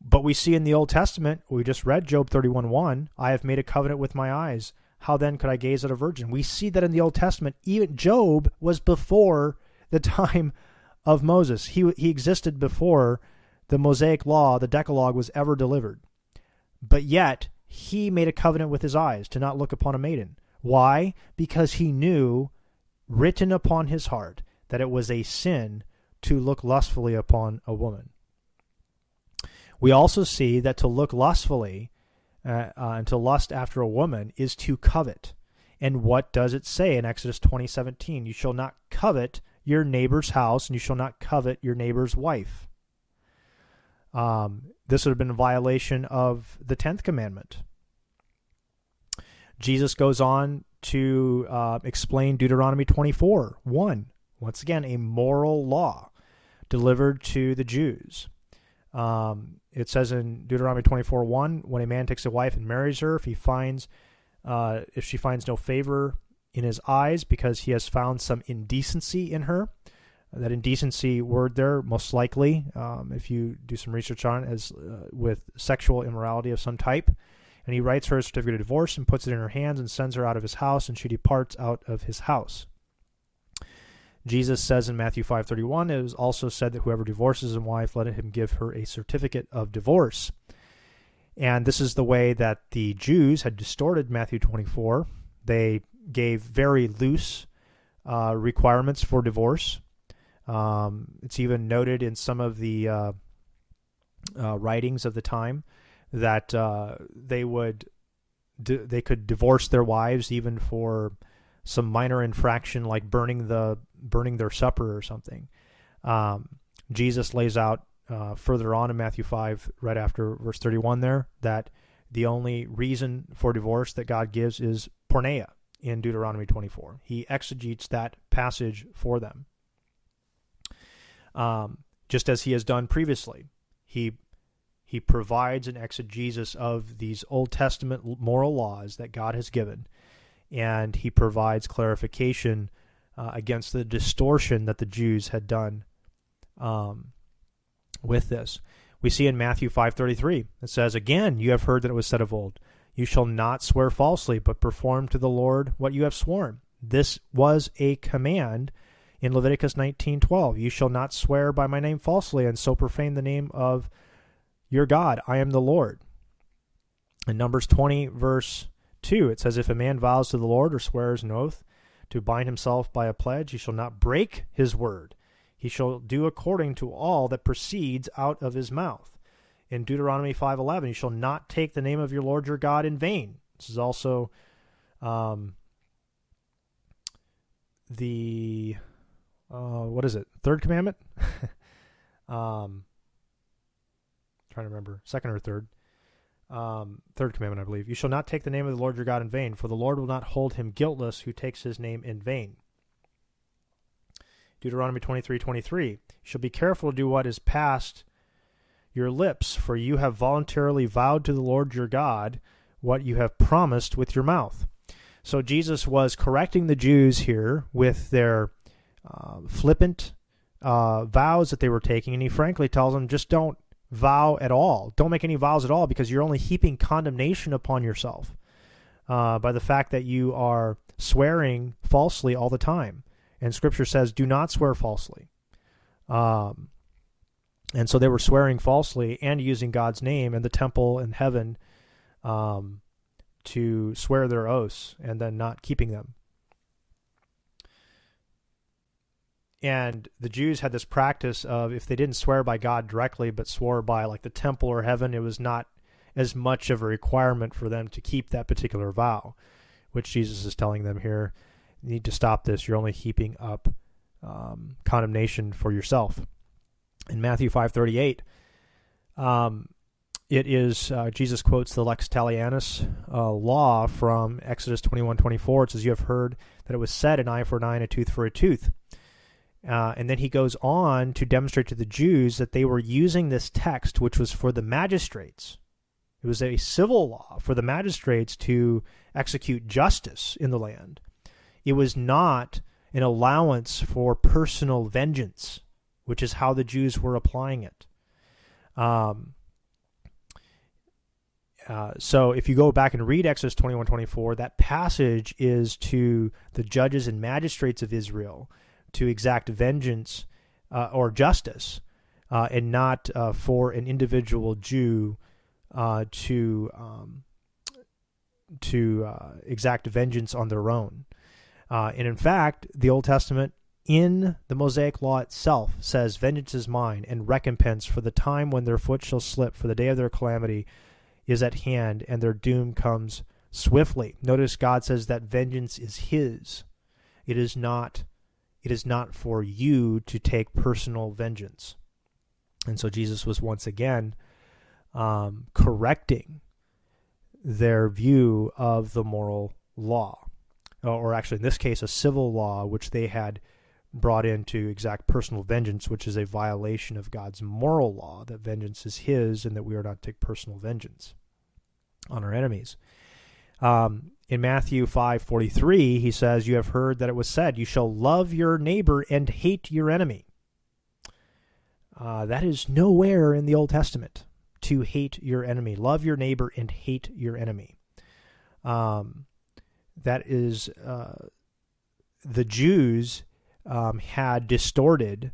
but we see in the Old Testament, we just read Job 31 1, I have made a covenant with my eyes. How then could I gaze at a virgin? We see that in the Old Testament, even Job was before the time of Moses. He, he existed before the Mosaic law, the Decalogue, was ever delivered. But yet, he made a covenant with his eyes to not look upon a maiden. Why? Because he knew, written upon his heart, that it was a sin to look lustfully upon a woman. We also see that to look lustfully uh, uh, and to lust after a woman is to covet. And what does it say in Exodus 20:17? You shall not covet your neighbor's house, and you shall not covet your neighbor's wife. Um, this would have been a violation of the tenth commandment. Jesus goes on to uh, explain Deuteronomy 24 1. Once again, a moral law delivered to the Jews. Um, it says in Deuteronomy 24 1, when a man takes a wife and marries her, if he finds, uh, if she finds no favor in his eyes because he has found some indecency in her. That indecency word there, most likely, um, if you do some research on it, is uh, with sexual immorality of some type. And he writes her a certificate of divorce and puts it in her hands and sends her out of his house, and she departs out of his house. Jesus says in Matthew 5:31, it is also said that whoever divorces a wife, let him give her a certificate of divorce. And this is the way that the Jews had distorted Matthew 24. They gave very loose uh, requirements for divorce. Um, it's even noted in some of the uh, uh, writings of the time that uh, they would they could divorce their wives even for some minor infraction like burning the burning their supper or something. Um, Jesus lays out uh, further on in Matthew 5, right after verse 31 there, that the only reason for divorce that God gives is porneia in Deuteronomy 24. He exegetes that passage for them. Um, just as he has done previously. He he provides an exegesis of these Old Testament moral laws that God has given, and he provides clarification uh, against the distortion that the Jews had done um, with this. We see in Matthew 5:33 it says again you have heard that it was said of old you shall not swear falsely but perform to the Lord what you have sworn. This was a command in Leviticus 19:12 you shall not swear by my name falsely and so profane the name of your God I am the Lord. In Numbers 20 verse 2 it says if a man vows to the Lord or swears an oath to bind himself by a pledge he shall not break his word he shall do according to all that proceeds out of his mouth. In Deuteronomy 5:11, you shall not take the name of your Lord your God in vain. This is also um, the uh, what is it? Third commandment? um, trying to remember, second or third. Um, third commandment, I believe. You shall not take the name of the Lord your God in vain, for the Lord will not hold him guiltless who takes his name in vain. Deuteronomy 23 23. You shall be careful to do what is past your lips, for you have voluntarily vowed to the Lord your God what you have promised with your mouth. So Jesus was correcting the Jews here with their uh, flippant uh, vows that they were taking, and he frankly tells them just don't vow at all. Don't make any vows at all because you're only heaping condemnation upon yourself uh, by the fact that you are swearing falsely all the time and Scripture says, "Do not swear falsely." Um, and so they were swearing falsely and using God's name and the temple and heaven um, to swear their oaths and then not keeping them. And the Jews had this practice of if they didn't swear by God directly but swore by like the temple or heaven, it was not as much of a requirement for them to keep that particular vow, which Jesus is telling them here you need to stop this. You're only heaping up um, condemnation for yourself. In Matthew 5:38, um, it is uh, Jesus quotes the lex talionis uh, law from Exodus 21:24. It says, "You have heard that it was said, an eye for an eye and a tooth for a tooth." Uh, and then he goes on to demonstrate to the Jews that they were using this text, which was for the magistrates. It was a civil law for the magistrates to execute justice in the land. It was not an allowance for personal vengeance, which is how the Jews were applying it. Um, uh, so if you go back and read Exodus 21 24, that passage is to the judges and magistrates of Israel to exact vengeance uh, or justice, uh, and not uh, for an individual Jew uh, to um, to uh, exact vengeance on their own. Uh, and in fact, the Old Testament in the Mosaic law itself says, Vengeance is mine, and recompense for the time when their foot shall slip, for the day of their calamity is at hand, and their doom comes swiftly. Notice God says that vengeance is his. It is not it is not for you to take personal vengeance. And so Jesus was once again um, correcting their view of the moral law. Uh, or actually in this case, a civil law which they had brought in to exact personal vengeance, which is a violation of God's moral law that vengeance is His and that we are not to take personal vengeance on our enemies. Um, in Matthew 5:43, he says, "You have heard that it was said, you shall love your neighbor and hate your enemy." Uh, that is nowhere in the Old Testament to hate your enemy. Love your neighbor and hate your enemy. Um, that is uh, the Jews um, had distorted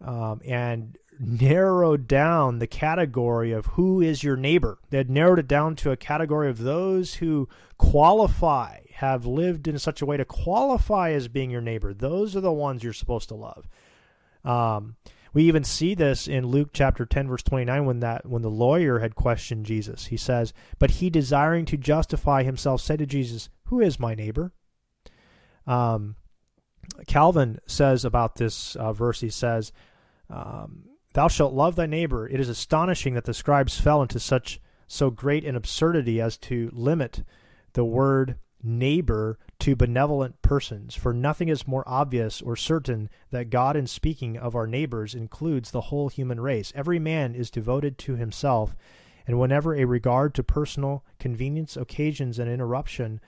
um, and narrowed down the category of who is your neighbor. They had narrowed it down to a category of those who qualify, have lived in such a way to qualify as being your neighbor. Those are the ones you're supposed to love. Um, we even see this in Luke chapter 10 verse 29 when that when the lawyer had questioned Jesus. He says, "But he desiring to justify himself said to Jesus, who is my neighbor?" Um, Calvin says about this uh, verse, he says, um, Thou shalt love thy neighbor. It is astonishing that the scribes fell into such so great an absurdity as to limit the word neighbor to benevolent persons, for nothing is more obvious or certain that God, in speaking of our neighbors, includes the whole human race. Every man is devoted to himself, and whenever a regard to personal convenience occasions an interruption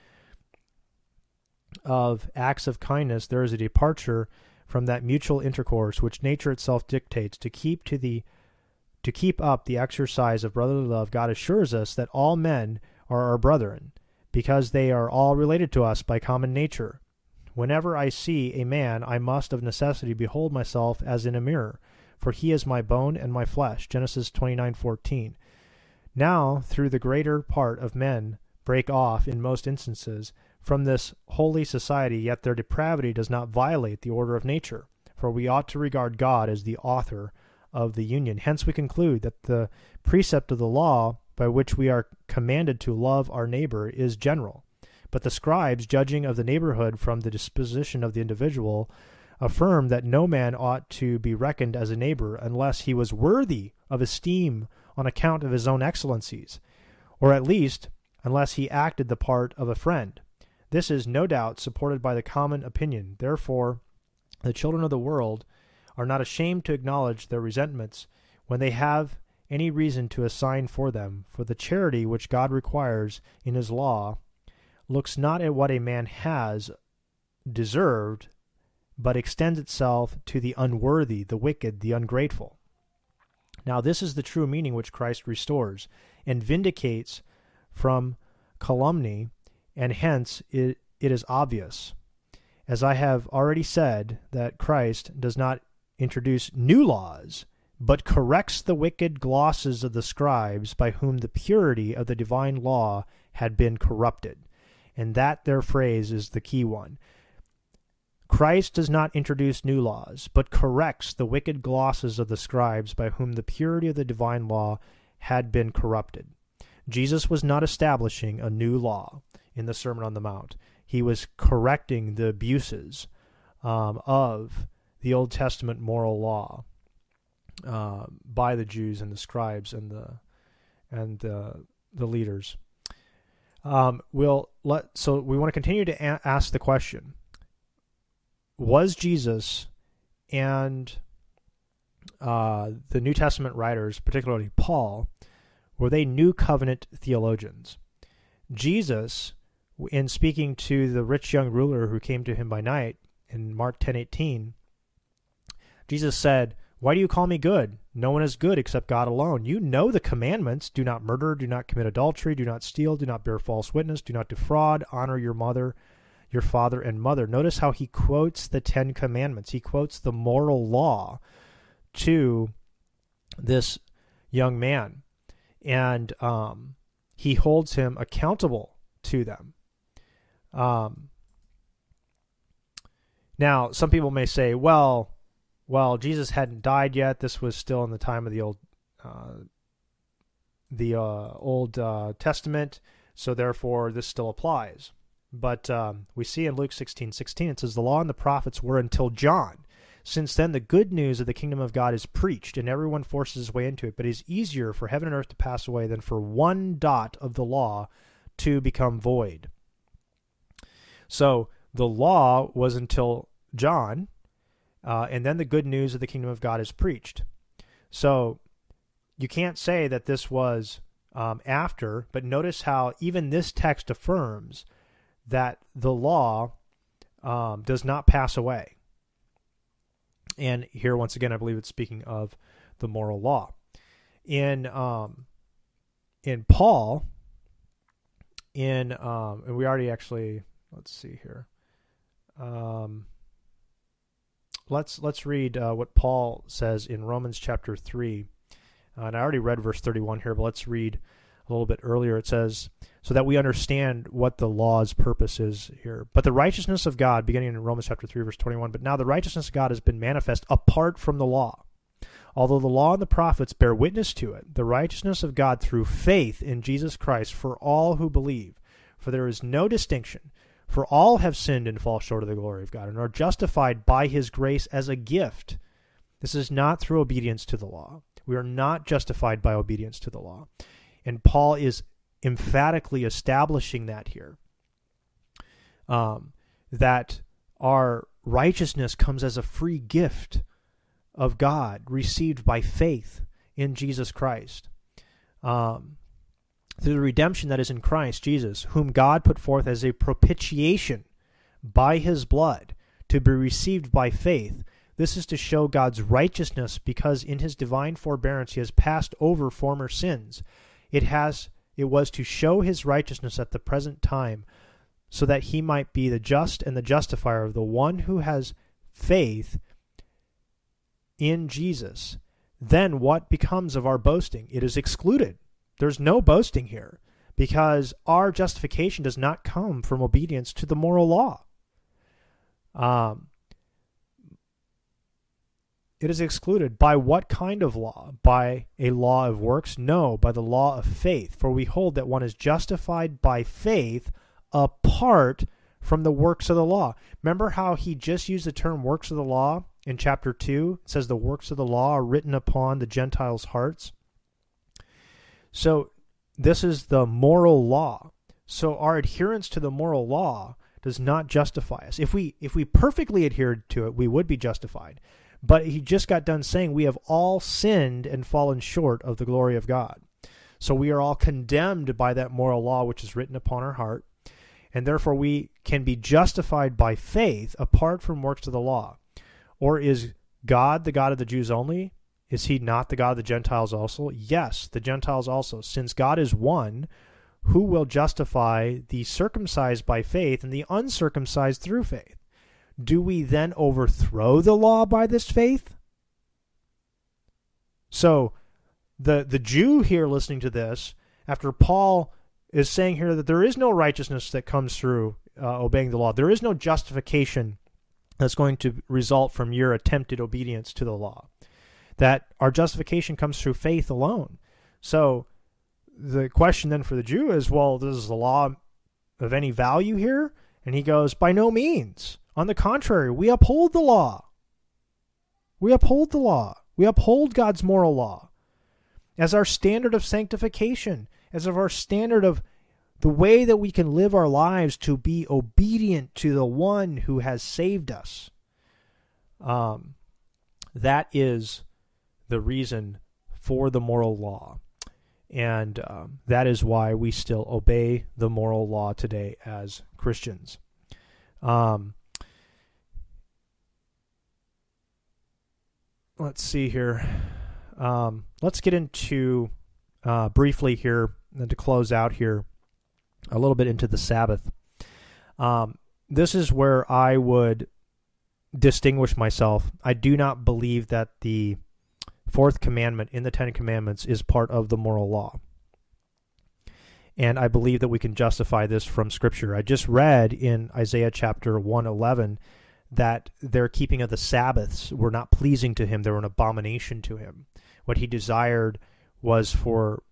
of acts of kindness, there is a departure from that mutual intercourse which nature itself dictates to keep to the to keep up the exercise of brotherly love god assures us that all men are our brethren because they are all related to us by common nature. Whenever i see a man i must of necessity behold myself as in a mirror for he is my bone and my flesh. Genesis 29:14 now through the greater part of men break off in most instances from this holy society, yet their depravity does not violate the order of nature, for we ought to regard God as the author of the union. Hence, we conclude that the precept of the law by which we are commanded to love our neighbor is general. But the scribes, judging of the neighborhood from the disposition of the individual, affirm that no man ought to be reckoned as a neighbor unless he was worthy of esteem on account of his own excellencies, or at least unless he acted the part of a friend. This is no doubt supported by the common opinion. Therefore, the children of the world are not ashamed to acknowledge their resentments when they have any reason to assign for them, for the charity which God requires in his law looks not at what a man has deserved, but extends itself to the unworthy, the wicked, the ungrateful. Now, this is the true meaning which Christ restores and vindicates from calumny and hence it, it is obvious, as I have already said, that Christ does not introduce new laws, but corrects the wicked glosses of the scribes by whom the purity of the divine law had been corrupted. And that their phrase is the key one. Christ does not introduce new laws, but corrects the wicked glosses of the scribes by whom the purity of the divine law had been corrupted. Jesus was not establishing a new law in the Sermon on the Mount. He was correcting the abuses um, of the Old Testament moral law uh, by the Jews and the scribes and the and the the leaders. Um, we'll let so we want to continue to a- ask the question: Was Jesus and uh, the New Testament writers, particularly Paul, were they New Covenant theologians? Jesus in speaking to the rich young ruler who came to him by night in Mark 10:18, Jesus said, "Why do you call me good? No one is good except God alone. You know the commandments: do not murder, do not commit adultery, do not steal, do not bear false witness, do not defraud, honor your mother, your father and mother." Notice how he quotes the 10 commandments. He quotes the moral law to this young man. And um, he holds him accountable to them. Um, now, some people may say, well, well, Jesus hadn't died yet. This was still in the time of the old, uh, the uh, Old uh, Testament, so therefore this still applies. But um, we see in Luke sixteen sixteen it says, "The law and the prophets were until John. Since then, the good news of the kingdom of God is preached, and everyone forces his way into it. But it is easier for heaven and earth to pass away than for one dot of the law to become void." So the law was until John, uh, and then the good news of the kingdom of God is preached. So you can't say that this was um, after. But notice how even this text affirms that the law um, does not pass away. And here, once again, I believe it's speaking of the moral law. In um, in Paul, in um, and we already actually let's see here. Um, let's let's read uh, what Paul says in Romans chapter three, uh, and I already read verse thirty-one here, but let's read a little bit earlier. It says, "So that we understand what the law's purpose is here." But the righteousness of God, beginning in Romans chapter three, verse twenty-one. But now the righteousness of God has been manifest apart from the law. Although the law and the prophets bear witness to it, the righteousness of God through faith in Jesus Christ for all who believe. For there is no distinction. For all have sinned and fall short of the glory of God, and are justified by his grace as a gift. This is not through obedience to the law. We are not justified by obedience to the law. And Paul is emphatically establishing that here. Um, that our righteousness comes as a free gift of God received by faith in Jesus Christ. Um, through the redemption that is in Christ Jesus, whom God put forth as a propitiation by his blood to be received by faith. This is to show God's righteousness because in his divine forbearance he has passed over former sins. It has it was to show his righteousness at the present time so that he might be the just and the justifier of the one who has faith in Jesus. Then what becomes of our boasting? It is excluded. There's no boasting here because our justification does not come from obedience to the moral law. Um, it is excluded by what kind of law? By a law of works? No, by the law of faith. For we hold that one is justified by faith apart from the works of the law. Remember how he just used the term works of the law in chapter 2? It says the works of the law are written upon the Gentiles' hearts. So this is the moral law. So our adherence to the moral law does not justify us. If we if we perfectly adhered to it, we would be justified. But he just got done saying we have all sinned and fallen short of the glory of God. So we are all condemned by that moral law which is written upon our heart, and therefore we can be justified by faith apart from works of the law. Or is God the God of the Jews only? Is he not the God of the Gentiles also? Yes, the Gentiles also. Since God is one, who will justify the circumcised by faith and the uncircumcised through faith? Do we then overthrow the law by this faith? So, the the Jew here listening to this, after Paul is saying here that there is no righteousness that comes through uh, obeying the law, there is no justification that's going to result from your attempted obedience to the law that our justification comes through faith alone. So the question then for the Jew is, well, does the law of any value here? And he goes, by no means. On the contrary, we uphold the law. We uphold the law. We uphold God's moral law as our standard of sanctification, as of our standard of the way that we can live our lives to be obedient to the one who has saved us. Um, that is the reason for the moral law. And um, that is why we still obey the moral law today as Christians. Um, let's see here. Um, let's get into uh, briefly here and to close out here a little bit into the Sabbath. Um, this is where I would distinguish myself. I do not believe that the fourth commandment in the Ten Commandments is part of the moral law. And I believe that we can justify this from Scripture. I just read in Isaiah chapter 111 that their keeping of the Sabbaths were not pleasing to him, they were an abomination to him. What he desired was for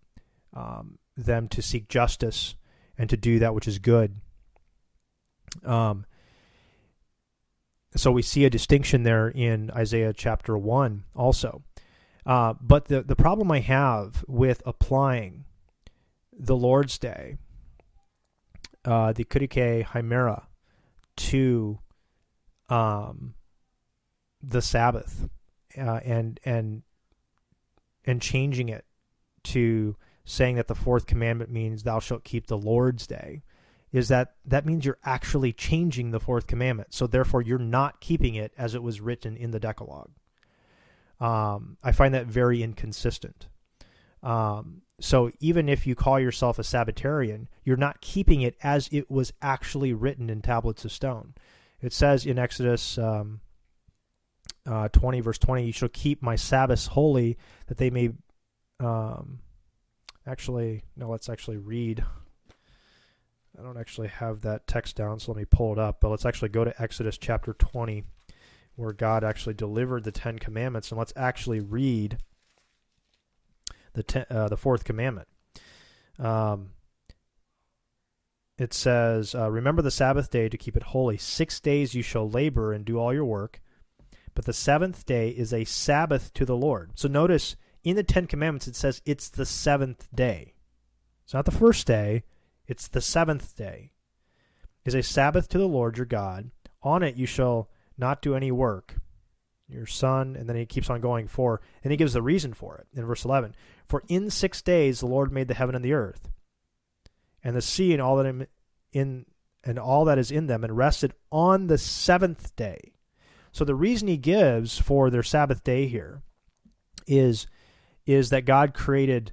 um, them to seek justice and to do that which is good. Um, so we see a distinction there in Isaiah chapter 1 also. Uh, but the, the problem I have with applying the Lord's Day, uh, the Kuriake Hemera, to um, the Sabbath uh, and and and changing it to saying that the fourth commandment means thou shalt keep the Lord's day is that that means you're actually changing the fourth commandment. So therefore, you're not keeping it as it was written in the Decalogue. Um, I find that very inconsistent. Um, so even if you call yourself a Sabbatarian, you're not keeping it as it was actually written in tablets of stone. It says in Exodus um, uh, 20, verse 20, you shall keep my Sabbaths holy, that they may. Um, actually, no, let's actually read I don't actually have that text down, so let me pull it up. But let's actually go to Exodus chapter 20, where God actually delivered the Ten Commandments, and let's actually read the ten, uh, the fourth commandment. Um, it says, uh, "Remember the Sabbath day to keep it holy. Six days you shall labor and do all your work, but the seventh day is a Sabbath to the Lord." So notice in the Ten Commandments it says it's the seventh day. It's not the first day it's the seventh day, is a Sabbath to the Lord your God. On it you shall not do any work. Your son, and then he keeps on going for, and he gives the reason for it in verse 11. For in six days the Lord made the heaven and the earth, and the sea and all that in, and all that is in them, and rested on the seventh day. So the reason he gives for their Sabbath day here is is that God created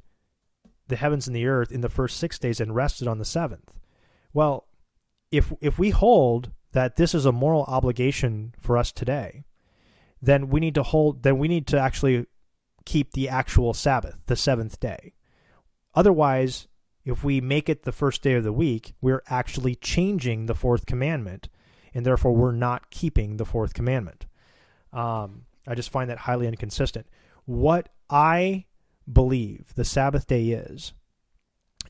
the heavens and the earth in the first six days and rested on the seventh. Well, if if we hold that this is a moral obligation for us today, then we need to hold then we need to actually keep the actual Sabbath, the seventh day. Otherwise, if we make it the first day of the week, we're actually changing the fourth commandment, and therefore we're not keeping the fourth commandment. Um, I just find that highly inconsistent. What I believe the Sabbath day is,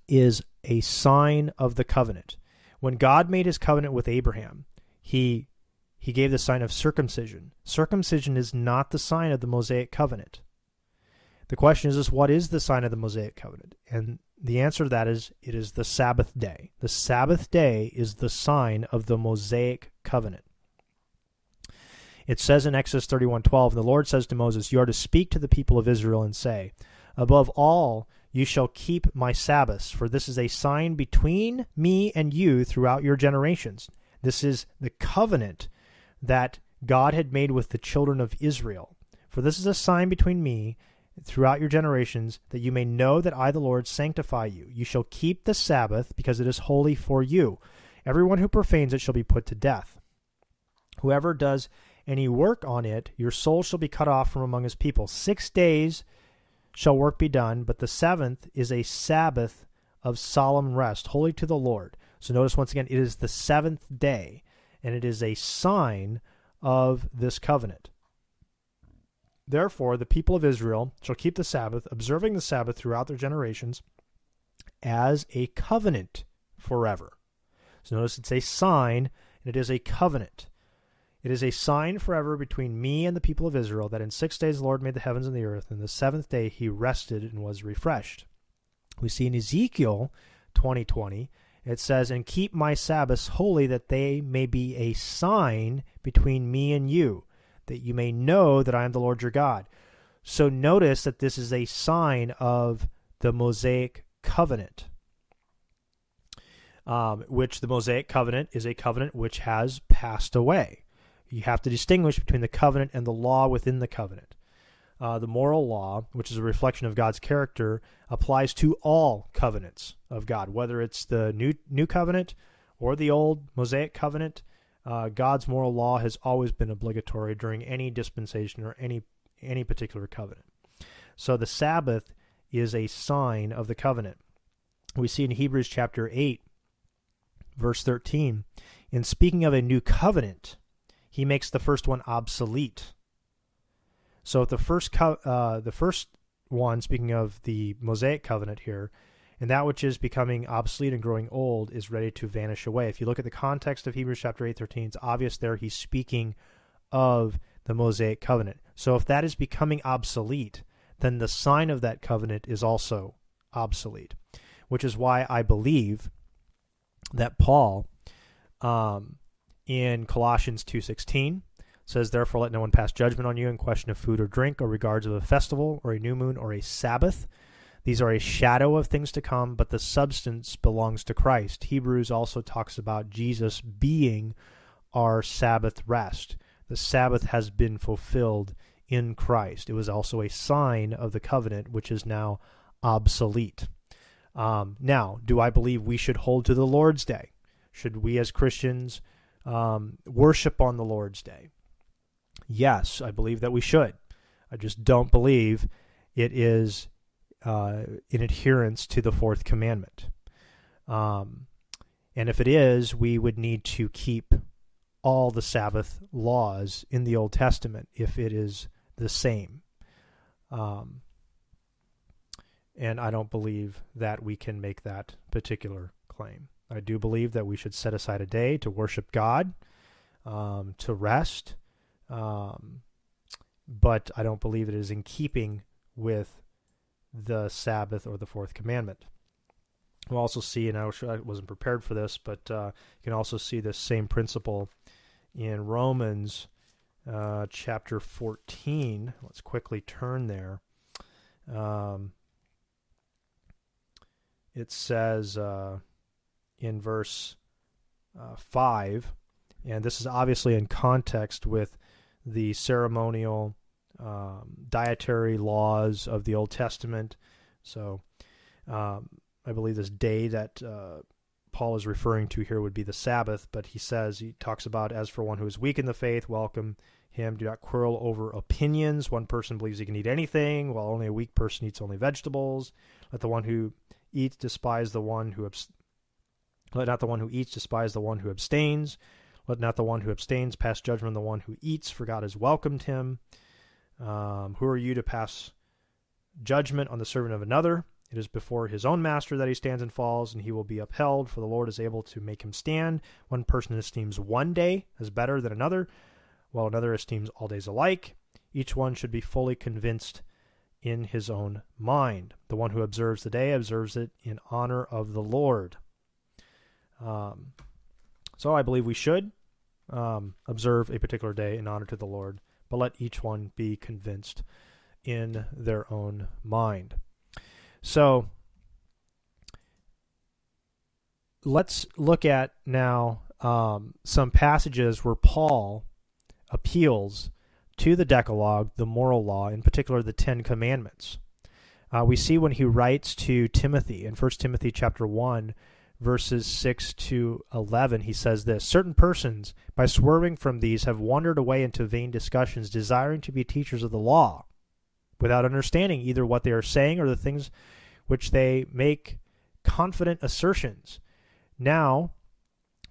is a sign of the covenant. When God made his covenant with Abraham, he he gave the sign of circumcision. Circumcision is not the sign of the Mosaic covenant. The question is, is what is the sign of the Mosaic covenant? And the answer to that is it is the Sabbath day. The Sabbath day is the sign of the Mosaic covenant. It says in Exodus 31:12, the Lord says to Moses, "You are to speak to the people of Israel and say, Above all, you shall keep my Sabbaths, for this is a sign between me and you throughout your generations. This is the covenant that God had made with the children of Israel. For this is a sign between me throughout your generations, that you may know that I, the Lord, sanctify you. You shall keep the Sabbath, because it is holy for you. Everyone who profanes it shall be put to death. Whoever does any work on it, your soul shall be cut off from among his people. Six days shall work be done, but the seventh is a Sabbath of solemn rest, holy to the Lord. So notice once again, it is the seventh day, and it is a sign of this covenant. Therefore, the people of Israel shall keep the Sabbath, observing the Sabbath throughout their generations, as a covenant forever. So notice it's a sign, and it is a covenant. It is a sign forever between me and the people of Israel that in six days the Lord made the heavens and the earth, and the seventh day he rested and was refreshed. We see in Ezekiel 2020, it says, And keep my Sabbaths holy, that they may be a sign between me and you, that you may know that I am the Lord your God. So notice that this is a sign of the Mosaic covenant. Um, which the Mosaic covenant is a covenant which has passed away. You have to distinguish between the covenant and the law within the covenant. Uh, the moral law, which is a reflection of God's character, applies to all covenants of God, whether it's the new new covenant or the old Mosaic covenant. Uh, God's moral law has always been obligatory during any dispensation or any any particular covenant. So the Sabbath is a sign of the covenant. We see in Hebrews chapter eight, verse thirteen, in speaking of a new covenant he makes the first one obsolete. So the first co- uh, the first one, speaking of the Mosaic covenant here, and that which is becoming obsolete and growing old is ready to vanish away. If you look at the context of Hebrews chapter 8, 13, it's obvious there he's speaking of the Mosaic covenant. So if that is becoming obsolete, then the sign of that covenant is also obsolete, which is why I believe that Paul um, in Colossians 2:16 says therefore let no one pass judgment on you in question of food or drink or regards of a festival or a new moon or a sabbath These are a shadow of things to come, but the substance belongs to Christ. Hebrews also talks about Jesus being our Sabbath rest. The Sabbath has been fulfilled in Christ. It was also a sign of the covenant, which is now obsolete. Um, now, do I believe we should hold to the Lord's Day? Should we as Christians um, worship on the Lord's Day? Yes, I believe that we should. I just don't believe it is uh, in adherence to the fourth commandment. Um, and if it is, we would need to keep all the Sabbath laws in the Old Testament if it is the same. Um, and I don't believe that we can make that particular claim. I do believe that we should set aside a day to worship God, um, to rest, um, but I don't believe it is in keeping with the Sabbath or the fourth commandment. We'll also see, and I wasn't prepared for this, but uh, you can also see this same principle in Romans uh, chapter 14. Let's quickly turn there. Um, it says uh, in verse uh, 5, and this is obviously in context with the ceremonial um, dietary laws of the Old Testament. So um, I believe this day that uh, Paul is referring to here would be the Sabbath, but he says, he talks about, as for one who is weak in the faith, welcome him. Do not quarrel over opinions. One person believes he can eat anything, while only a weak person eats only vegetables. Let the one who eats despise the one who abs- let not the one who eats despise the one who abstains. Let not the one who abstains pass judgment on the one who eats, for God has welcomed him. Um, who are you to pass judgment on the servant of another? It is before his own master that he stands and falls, and he will be upheld, for the Lord is able to make him stand. One person esteems one day as better than another, while another esteems all days alike. Each one should be fully convinced in his own mind. The one who observes the day observes it in honor of the Lord. Um, so I believe we should um, observe a particular day in honor to the Lord, but let each one be convinced in their own mind. So let's look at now um, some passages where Paul appeals to the Decalogue, the moral law, in particular the Ten Commandments. Uh, we see when he writes to Timothy in 1 Timothy chapter 1, verses 6 to 11, he says this Certain persons, by swerving from these, have wandered away into vain discussions, desiring to be teachers of the law without understanding either what they are saying or the things which they make confident assertions. Now,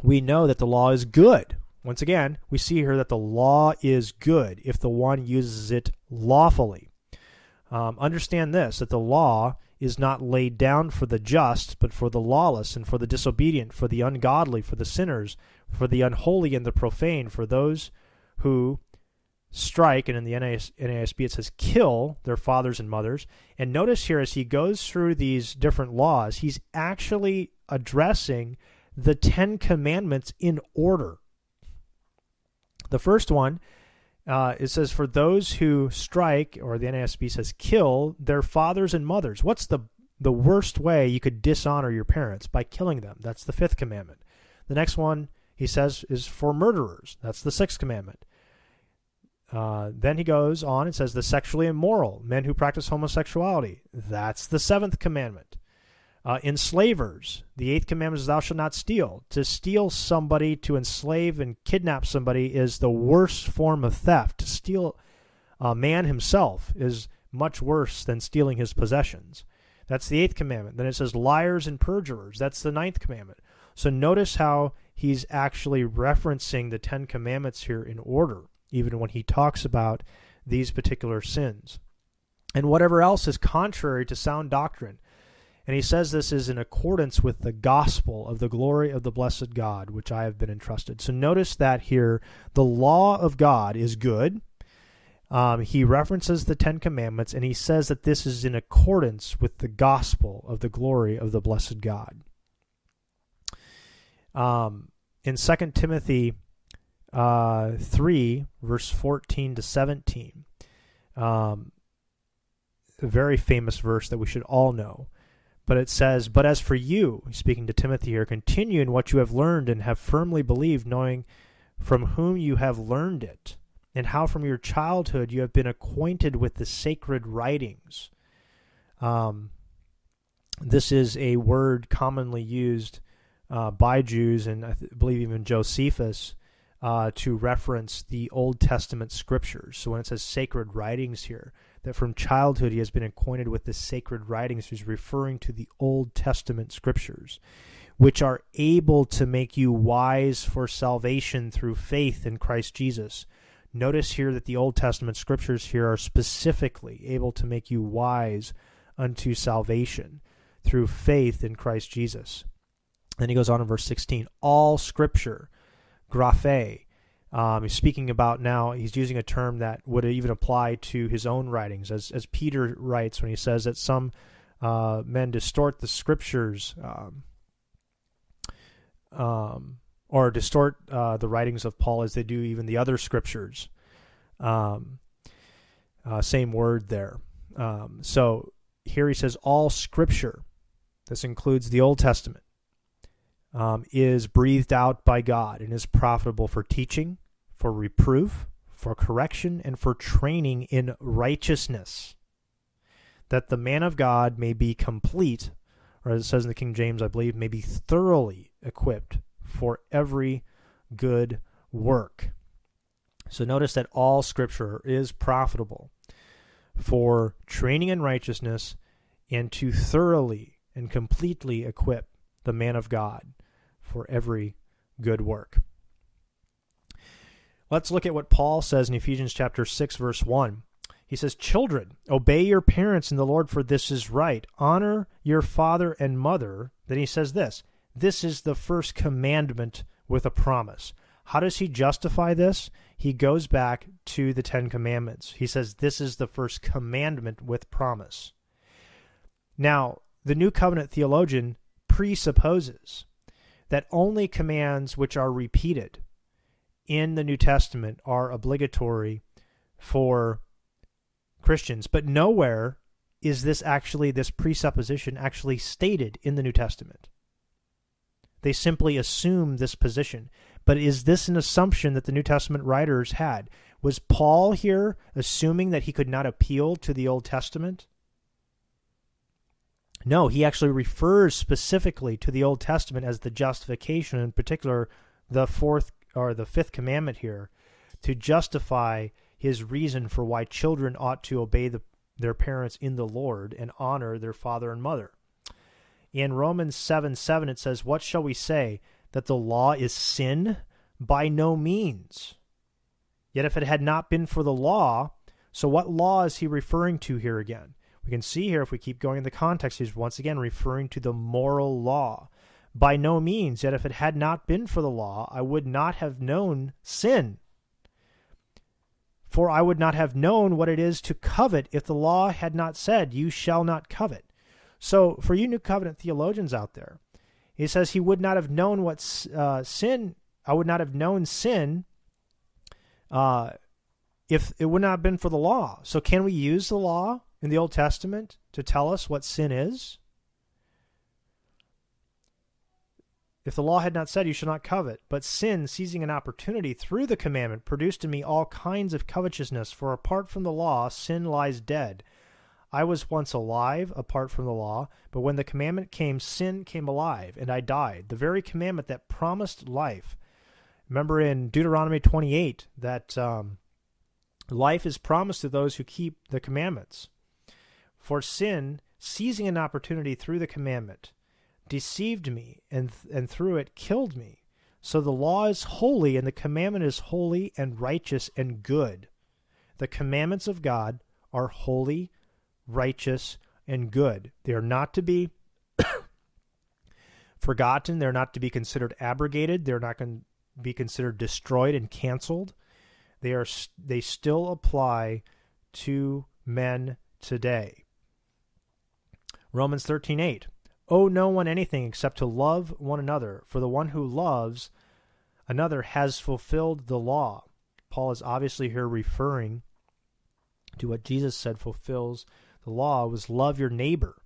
we know that the law is good. Once again, we see here that the law is good if the one uses it lawfully. Um, understand this that the law is not laid down for the just, but for the lawless and for the disobedient, for the ungodly, for the sinners, for the unholy and the profane, for those who strike, and in the NASB it says kill their fathers and mothers. And notice here as he goes through these different laws, he's actually addressing the Ten Commandments in order. The first one, uh, it says, For those who strike, or the NASB says kill their fathers and mothers. What's the, the worst way you could dishonor your parents? By killing them. That's the fifth commandment. The next one, he says, is for murderers. That's the sixth commandment. Uh, then he goes on and says the sexually immoral, men who practice homosexuality. That's the seventh commandment. Uh, enslavers, the eighth commandment is thou shalt not steal. To steal somebody, to enslave and kidnap somebody is the worst form of theft. To steal a man himself is much worse than stealing his possessions. That's the eighth commandment. Then it says liars and perjurers. That's the ninth commandment. So notice how he's actually referencing the Ten Commandments here in order even when he talks about these particular sins. And whatever else is contrary to sound doctrine. And he says this is in accordance with the gospel of the glory of the blessed God, which I have been entrusted. So notice that here the law of God is good. Um, he references the Ten Commandments and he says that this is in accordance with the gospel of the glory of the blessed God. Um, in 2 Timothy uh, 3, verse 14 to 17. Um, a very famous verse that we should all know. But it says, But as for you, speaking to Timothy here, continue in what you have learned and have firmly believed, knowing from whom you have learned it, and how from your childhood you have been acquainted with the sacred writings. Um, this is a word commonly used uh, by Jews, and I th- believe even Josephus, uh, to reference the Old Testament scriptures. So when it says sacred writings here, that from childhood he has been acquainted with the sacred writings, he's referring to the Old Testament scriptures, which are able to make you wise for salvation through faith in Christ Jesus. Notice here that the Old Testament scriptures here are specifically able to make you wise unto salvation through faith in Christ Jesus. Then he goes on in verse 16 all scripture, graphe. Um, he's speaking about now, he's using a term that would even apply to his own writings, as, as Peter writes when he says that some uh, men distort the scriptures um, um, or distort uh, the writings of Paul as they do even the other scriptures. Um, uh, same word there. Um, so here he says, all scripture, this includes the Old Testament, um, is breathed out by God and is profitable for teaching, for reproof, for correction, and for training in righteousness, that the man of God may be complete, or as it says in the King James, I believe, may be thoroughly equipped for every good work. So notice that all Scripture is profitable for training in righteousness and to thoroughly and completely equip the man of God for every good work. Let's look at what Paul says in Ephesians chapter 6 verse 1. He says, "Children, obey your parents in the Lord for this is right. Honor your father and mother." Then he says this, "This is the first commandment with a promise." How does he justify this? He goes back to the 10 commandments. He says this is the first commandment with promise. Now, the New Covenant theologian presupposes that only commands which are repeated in the New Testament are obligatory for Christians, but nowhere is this actually, this presupposition actually stated in the New Testament. They simply assume this position. But is this an assumption that the New Testament writers had? Was Paul here assuming that he could not appeal to the Old Testament? No, he actually refers specifically to the Old Testament as the justification, in particular, the fourth or the fifth commandment here, to justify his reason for why children ought to obey the, their parents in the Lord and honor their father and mother. In Romans 7 7, it says, What shall we say? That the law is sin? By no means. Yet if it had not been for the law, so what law is he referring to here again? We can see here, if we keep going in the context, he's once again referring to the moral law. By no means, yet if it had not been for the law, I would not have known sin. For I would not have known what it is to covet if the law had not said, You shall not covet. So, for you New Covenant theologians out there, he says he would not have known what uh, sin, I would not have known sin uh, if it would not have been for the law. So, can we use the law in the Old Testament to tell us what sin is? If the law had not said, You shall not covet, but sin, seizing an opportunity through the commandment, produced in me all kinds of covetousness, for apart from the law, sin lies dead. I was once alive apart from the law, but when the commandment came, sin came alive, and I died. The very commandment that promised life. Remember in Deuteronomy 28 that um, life is promised to those who keep the commandments. For sin, seizing an opportunity through the commandment, deceived me, and, th- and through it killed me. So the law is holy, and the commandment is holy and righteous and good. The commandments of God are holy, righteous, and good. They are not to be forgotten. They're not to be considered abrogated. They're not going to be considered destroyed and canceled. They are they still apply to men today. Romans 13:8 Owe no one anything except to love one another, for the one who loves another has fulfilled the law. Paul is obviously here referring to what Jesus said fulfills the law was love your neighbor,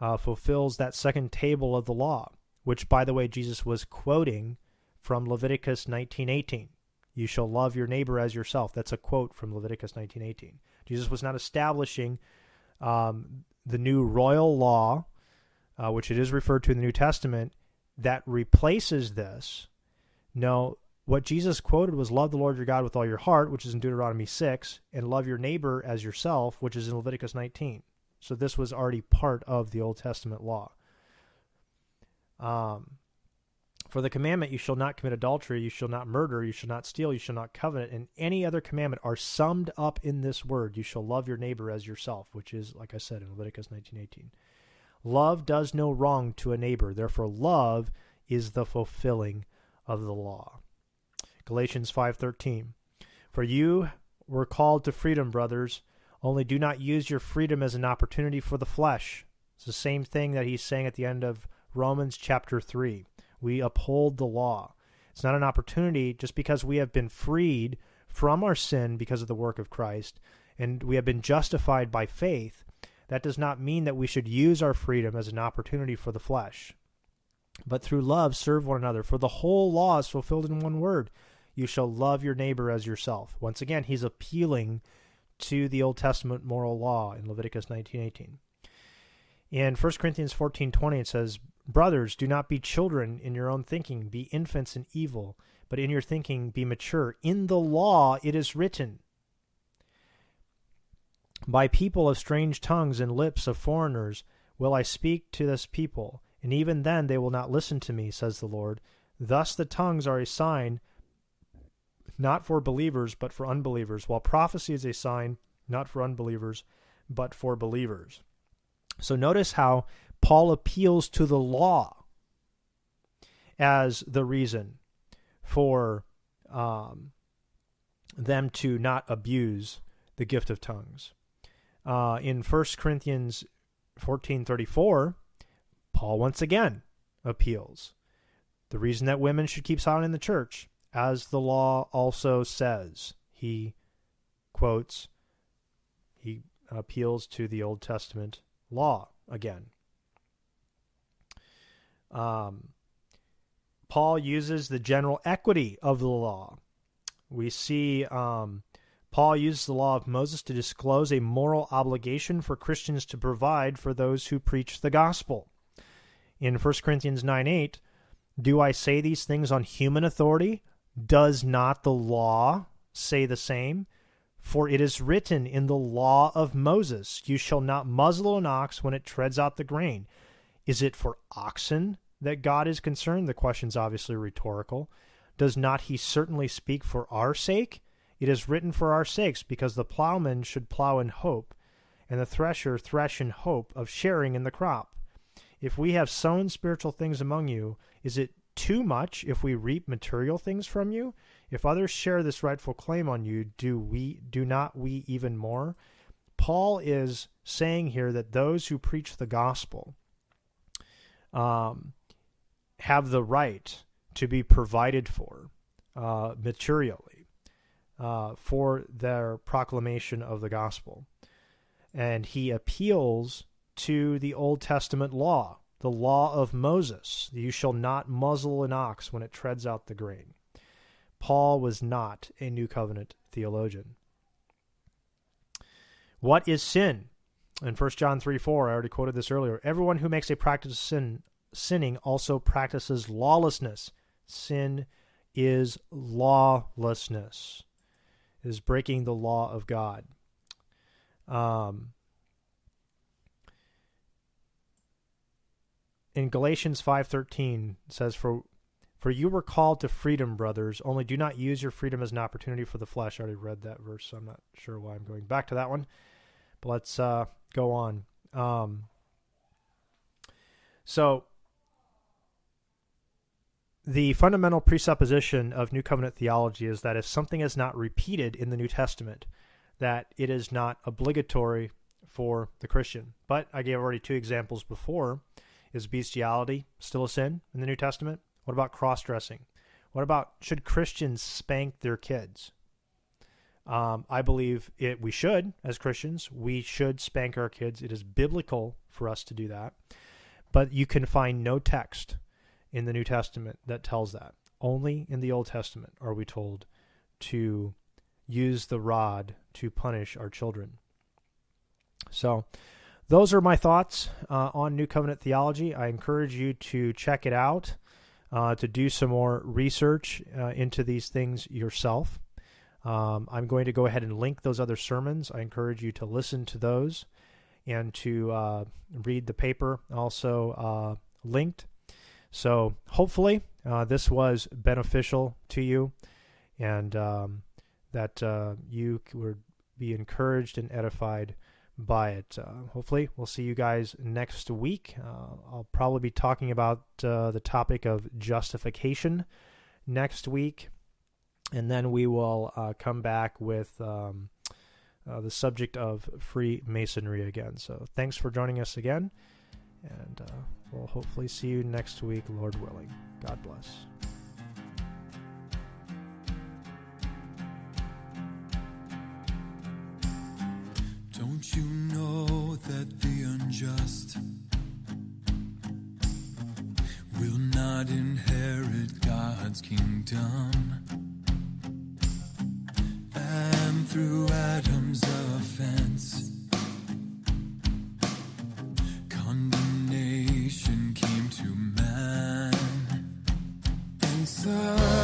uh, fulfills that second table of the law, which, by the way, Jesus was quoting from Leviticus 19:18. You shall love your neighbor as yourself. That's a quote from Leviticus 19:18. Jesus was not establishing um, the new royal law, uh, which it is referred to in the New Testament, that replaces this. No, what Jesus quoted was love the Lord your God with all your heart, which is in Deuteronomy 6, and love your neighbor as yourself, which is in Leviticus 19. So this was already part of the Old Testament law. Um, for the commandment, you shall not commit adultery, you shall not murder, you shall not steal, you shall not covet, and any other commandment are summed up in this word: you shall love your neighbor as yourself, which is, like I said, in Leviticus 19:18. Love does no wrong to a neighbor, therefore love is the fulfilling of the law. Galatians 5:13. For you were called to freedom, brothers, only do not use your freedom as an opportunity for the flesh. It's the same thing that he's saying at the end of Romans chapter 3. We uphold the law. It's not an opportunity just because we have been freed from our sin because of the work of Christ and we have been justified by faith. That does not mean that we should use our freedom as an opportunity for the flesh. But through love, serve one another. For the whole law is fulfilled in one word you shall love your neighbor as yourself. Once again, he's appealing to the Old Testament moral law in Leviticus 19:18. In 1 Corinthians 14:20 it says, "Brothers, do not be children in your own thinking, be infants in evil, but in your thinking be mature. In the law it is written, by people of strange tongues and lips of foreigners will I speak to this people, and even then they will not listen to me, says the Lord. Thus the tongues are a sign not for believers, but for unbelievers, while prophecy is a sign not for unbelievers, but for believers. So notice how Paul appeals to the law as the reason for um, them to not abuse the gift of tongues. Uh, in 1 Corinthians 14:34, Paul once again appeals. The reason that women should keep silent in the church as the law also says. He quotes, he appeals to the Old Testament law again. Um, Paul uses the general equity of the law. We see um, Paul uses the law of Moses to disclose a moral obligation for Christians to provide for those who preach the gospel. In 1 Corinthians 9 8, do I say these things on human authority? Does not the law say the same? For it is written in the law of Moses, You shall not muzzle an ox when it treads out the grain. Is it for oxen that God is concerned? The question's obviously rhetorical. Does not he certainly speak for our sake? It is written for our sakes, because the plowman should plow in hope, and the thresher thresh in hope of sharing in the crop. If we have sown spiritual things among you, is it too much if we reap material things from you? If others share this rightful claim on you, do we do not we even more? Paul is saying here that those who preach the gospel um, have the right to be provided for uh, materially uh, for their proclamation of the gospel. And he appeals to the Old Testament law the law of Moses you shall not muzzle an ox when it treads out the grain. Paul was not a New Covenant theologian. What is sin? In 1 John 3 4, I already quoted this earlier. Everyone who makes a practice of sin, sinning also practices lawlessness. Sin is lawlessness, it is breaking the law of God. Um, in Galatians 5:13 says for for you were called to freedom brothers. Only do not use your freedom as an opportunity for the flesh. I already read that verse so I'm not sure why I'm going back to that one. But let's uh, go on. Um, so the fundamental presupposition of New Covenant theology is that if something is not repeated in the New Testament, that it is not obligatory for the Christian. But I gave already two examples before is bestiality still a sin in the New Testament? What about cross dressing? What about should Christians spank their kids? Um, I believe it. We should, as Christians, we should spank our kids. It is biblical for us to do that. But you can find no text in the New Testament that tells that. Only in the Old Testament are we told to use the rod to punish our children. So, those are my thoughts uh, on New Covenant theology. I encourage you to check it out, uh, to do some more research uh, into these things yourself. Um, I'm going to go ahead and link those other sermons. I encourage you to listen to those and to uh, read the paper also uh, linked. So hopefully uh, this was beneficial to you and um, that uh, you would be encouraged and edified by it. Uh, hopefully, we'll see you guys next week. Uh, I'll probably be talking about the topic of justification next week and then we will uh, come back with um, uh, the subject of Freemasonry again. So thanks for joining us again, and uh, we'll hopefully see you next week, Lord willing. God bless. Don't you know that the unjust will not inherit God's kingdom? And through Adam's offense, さ。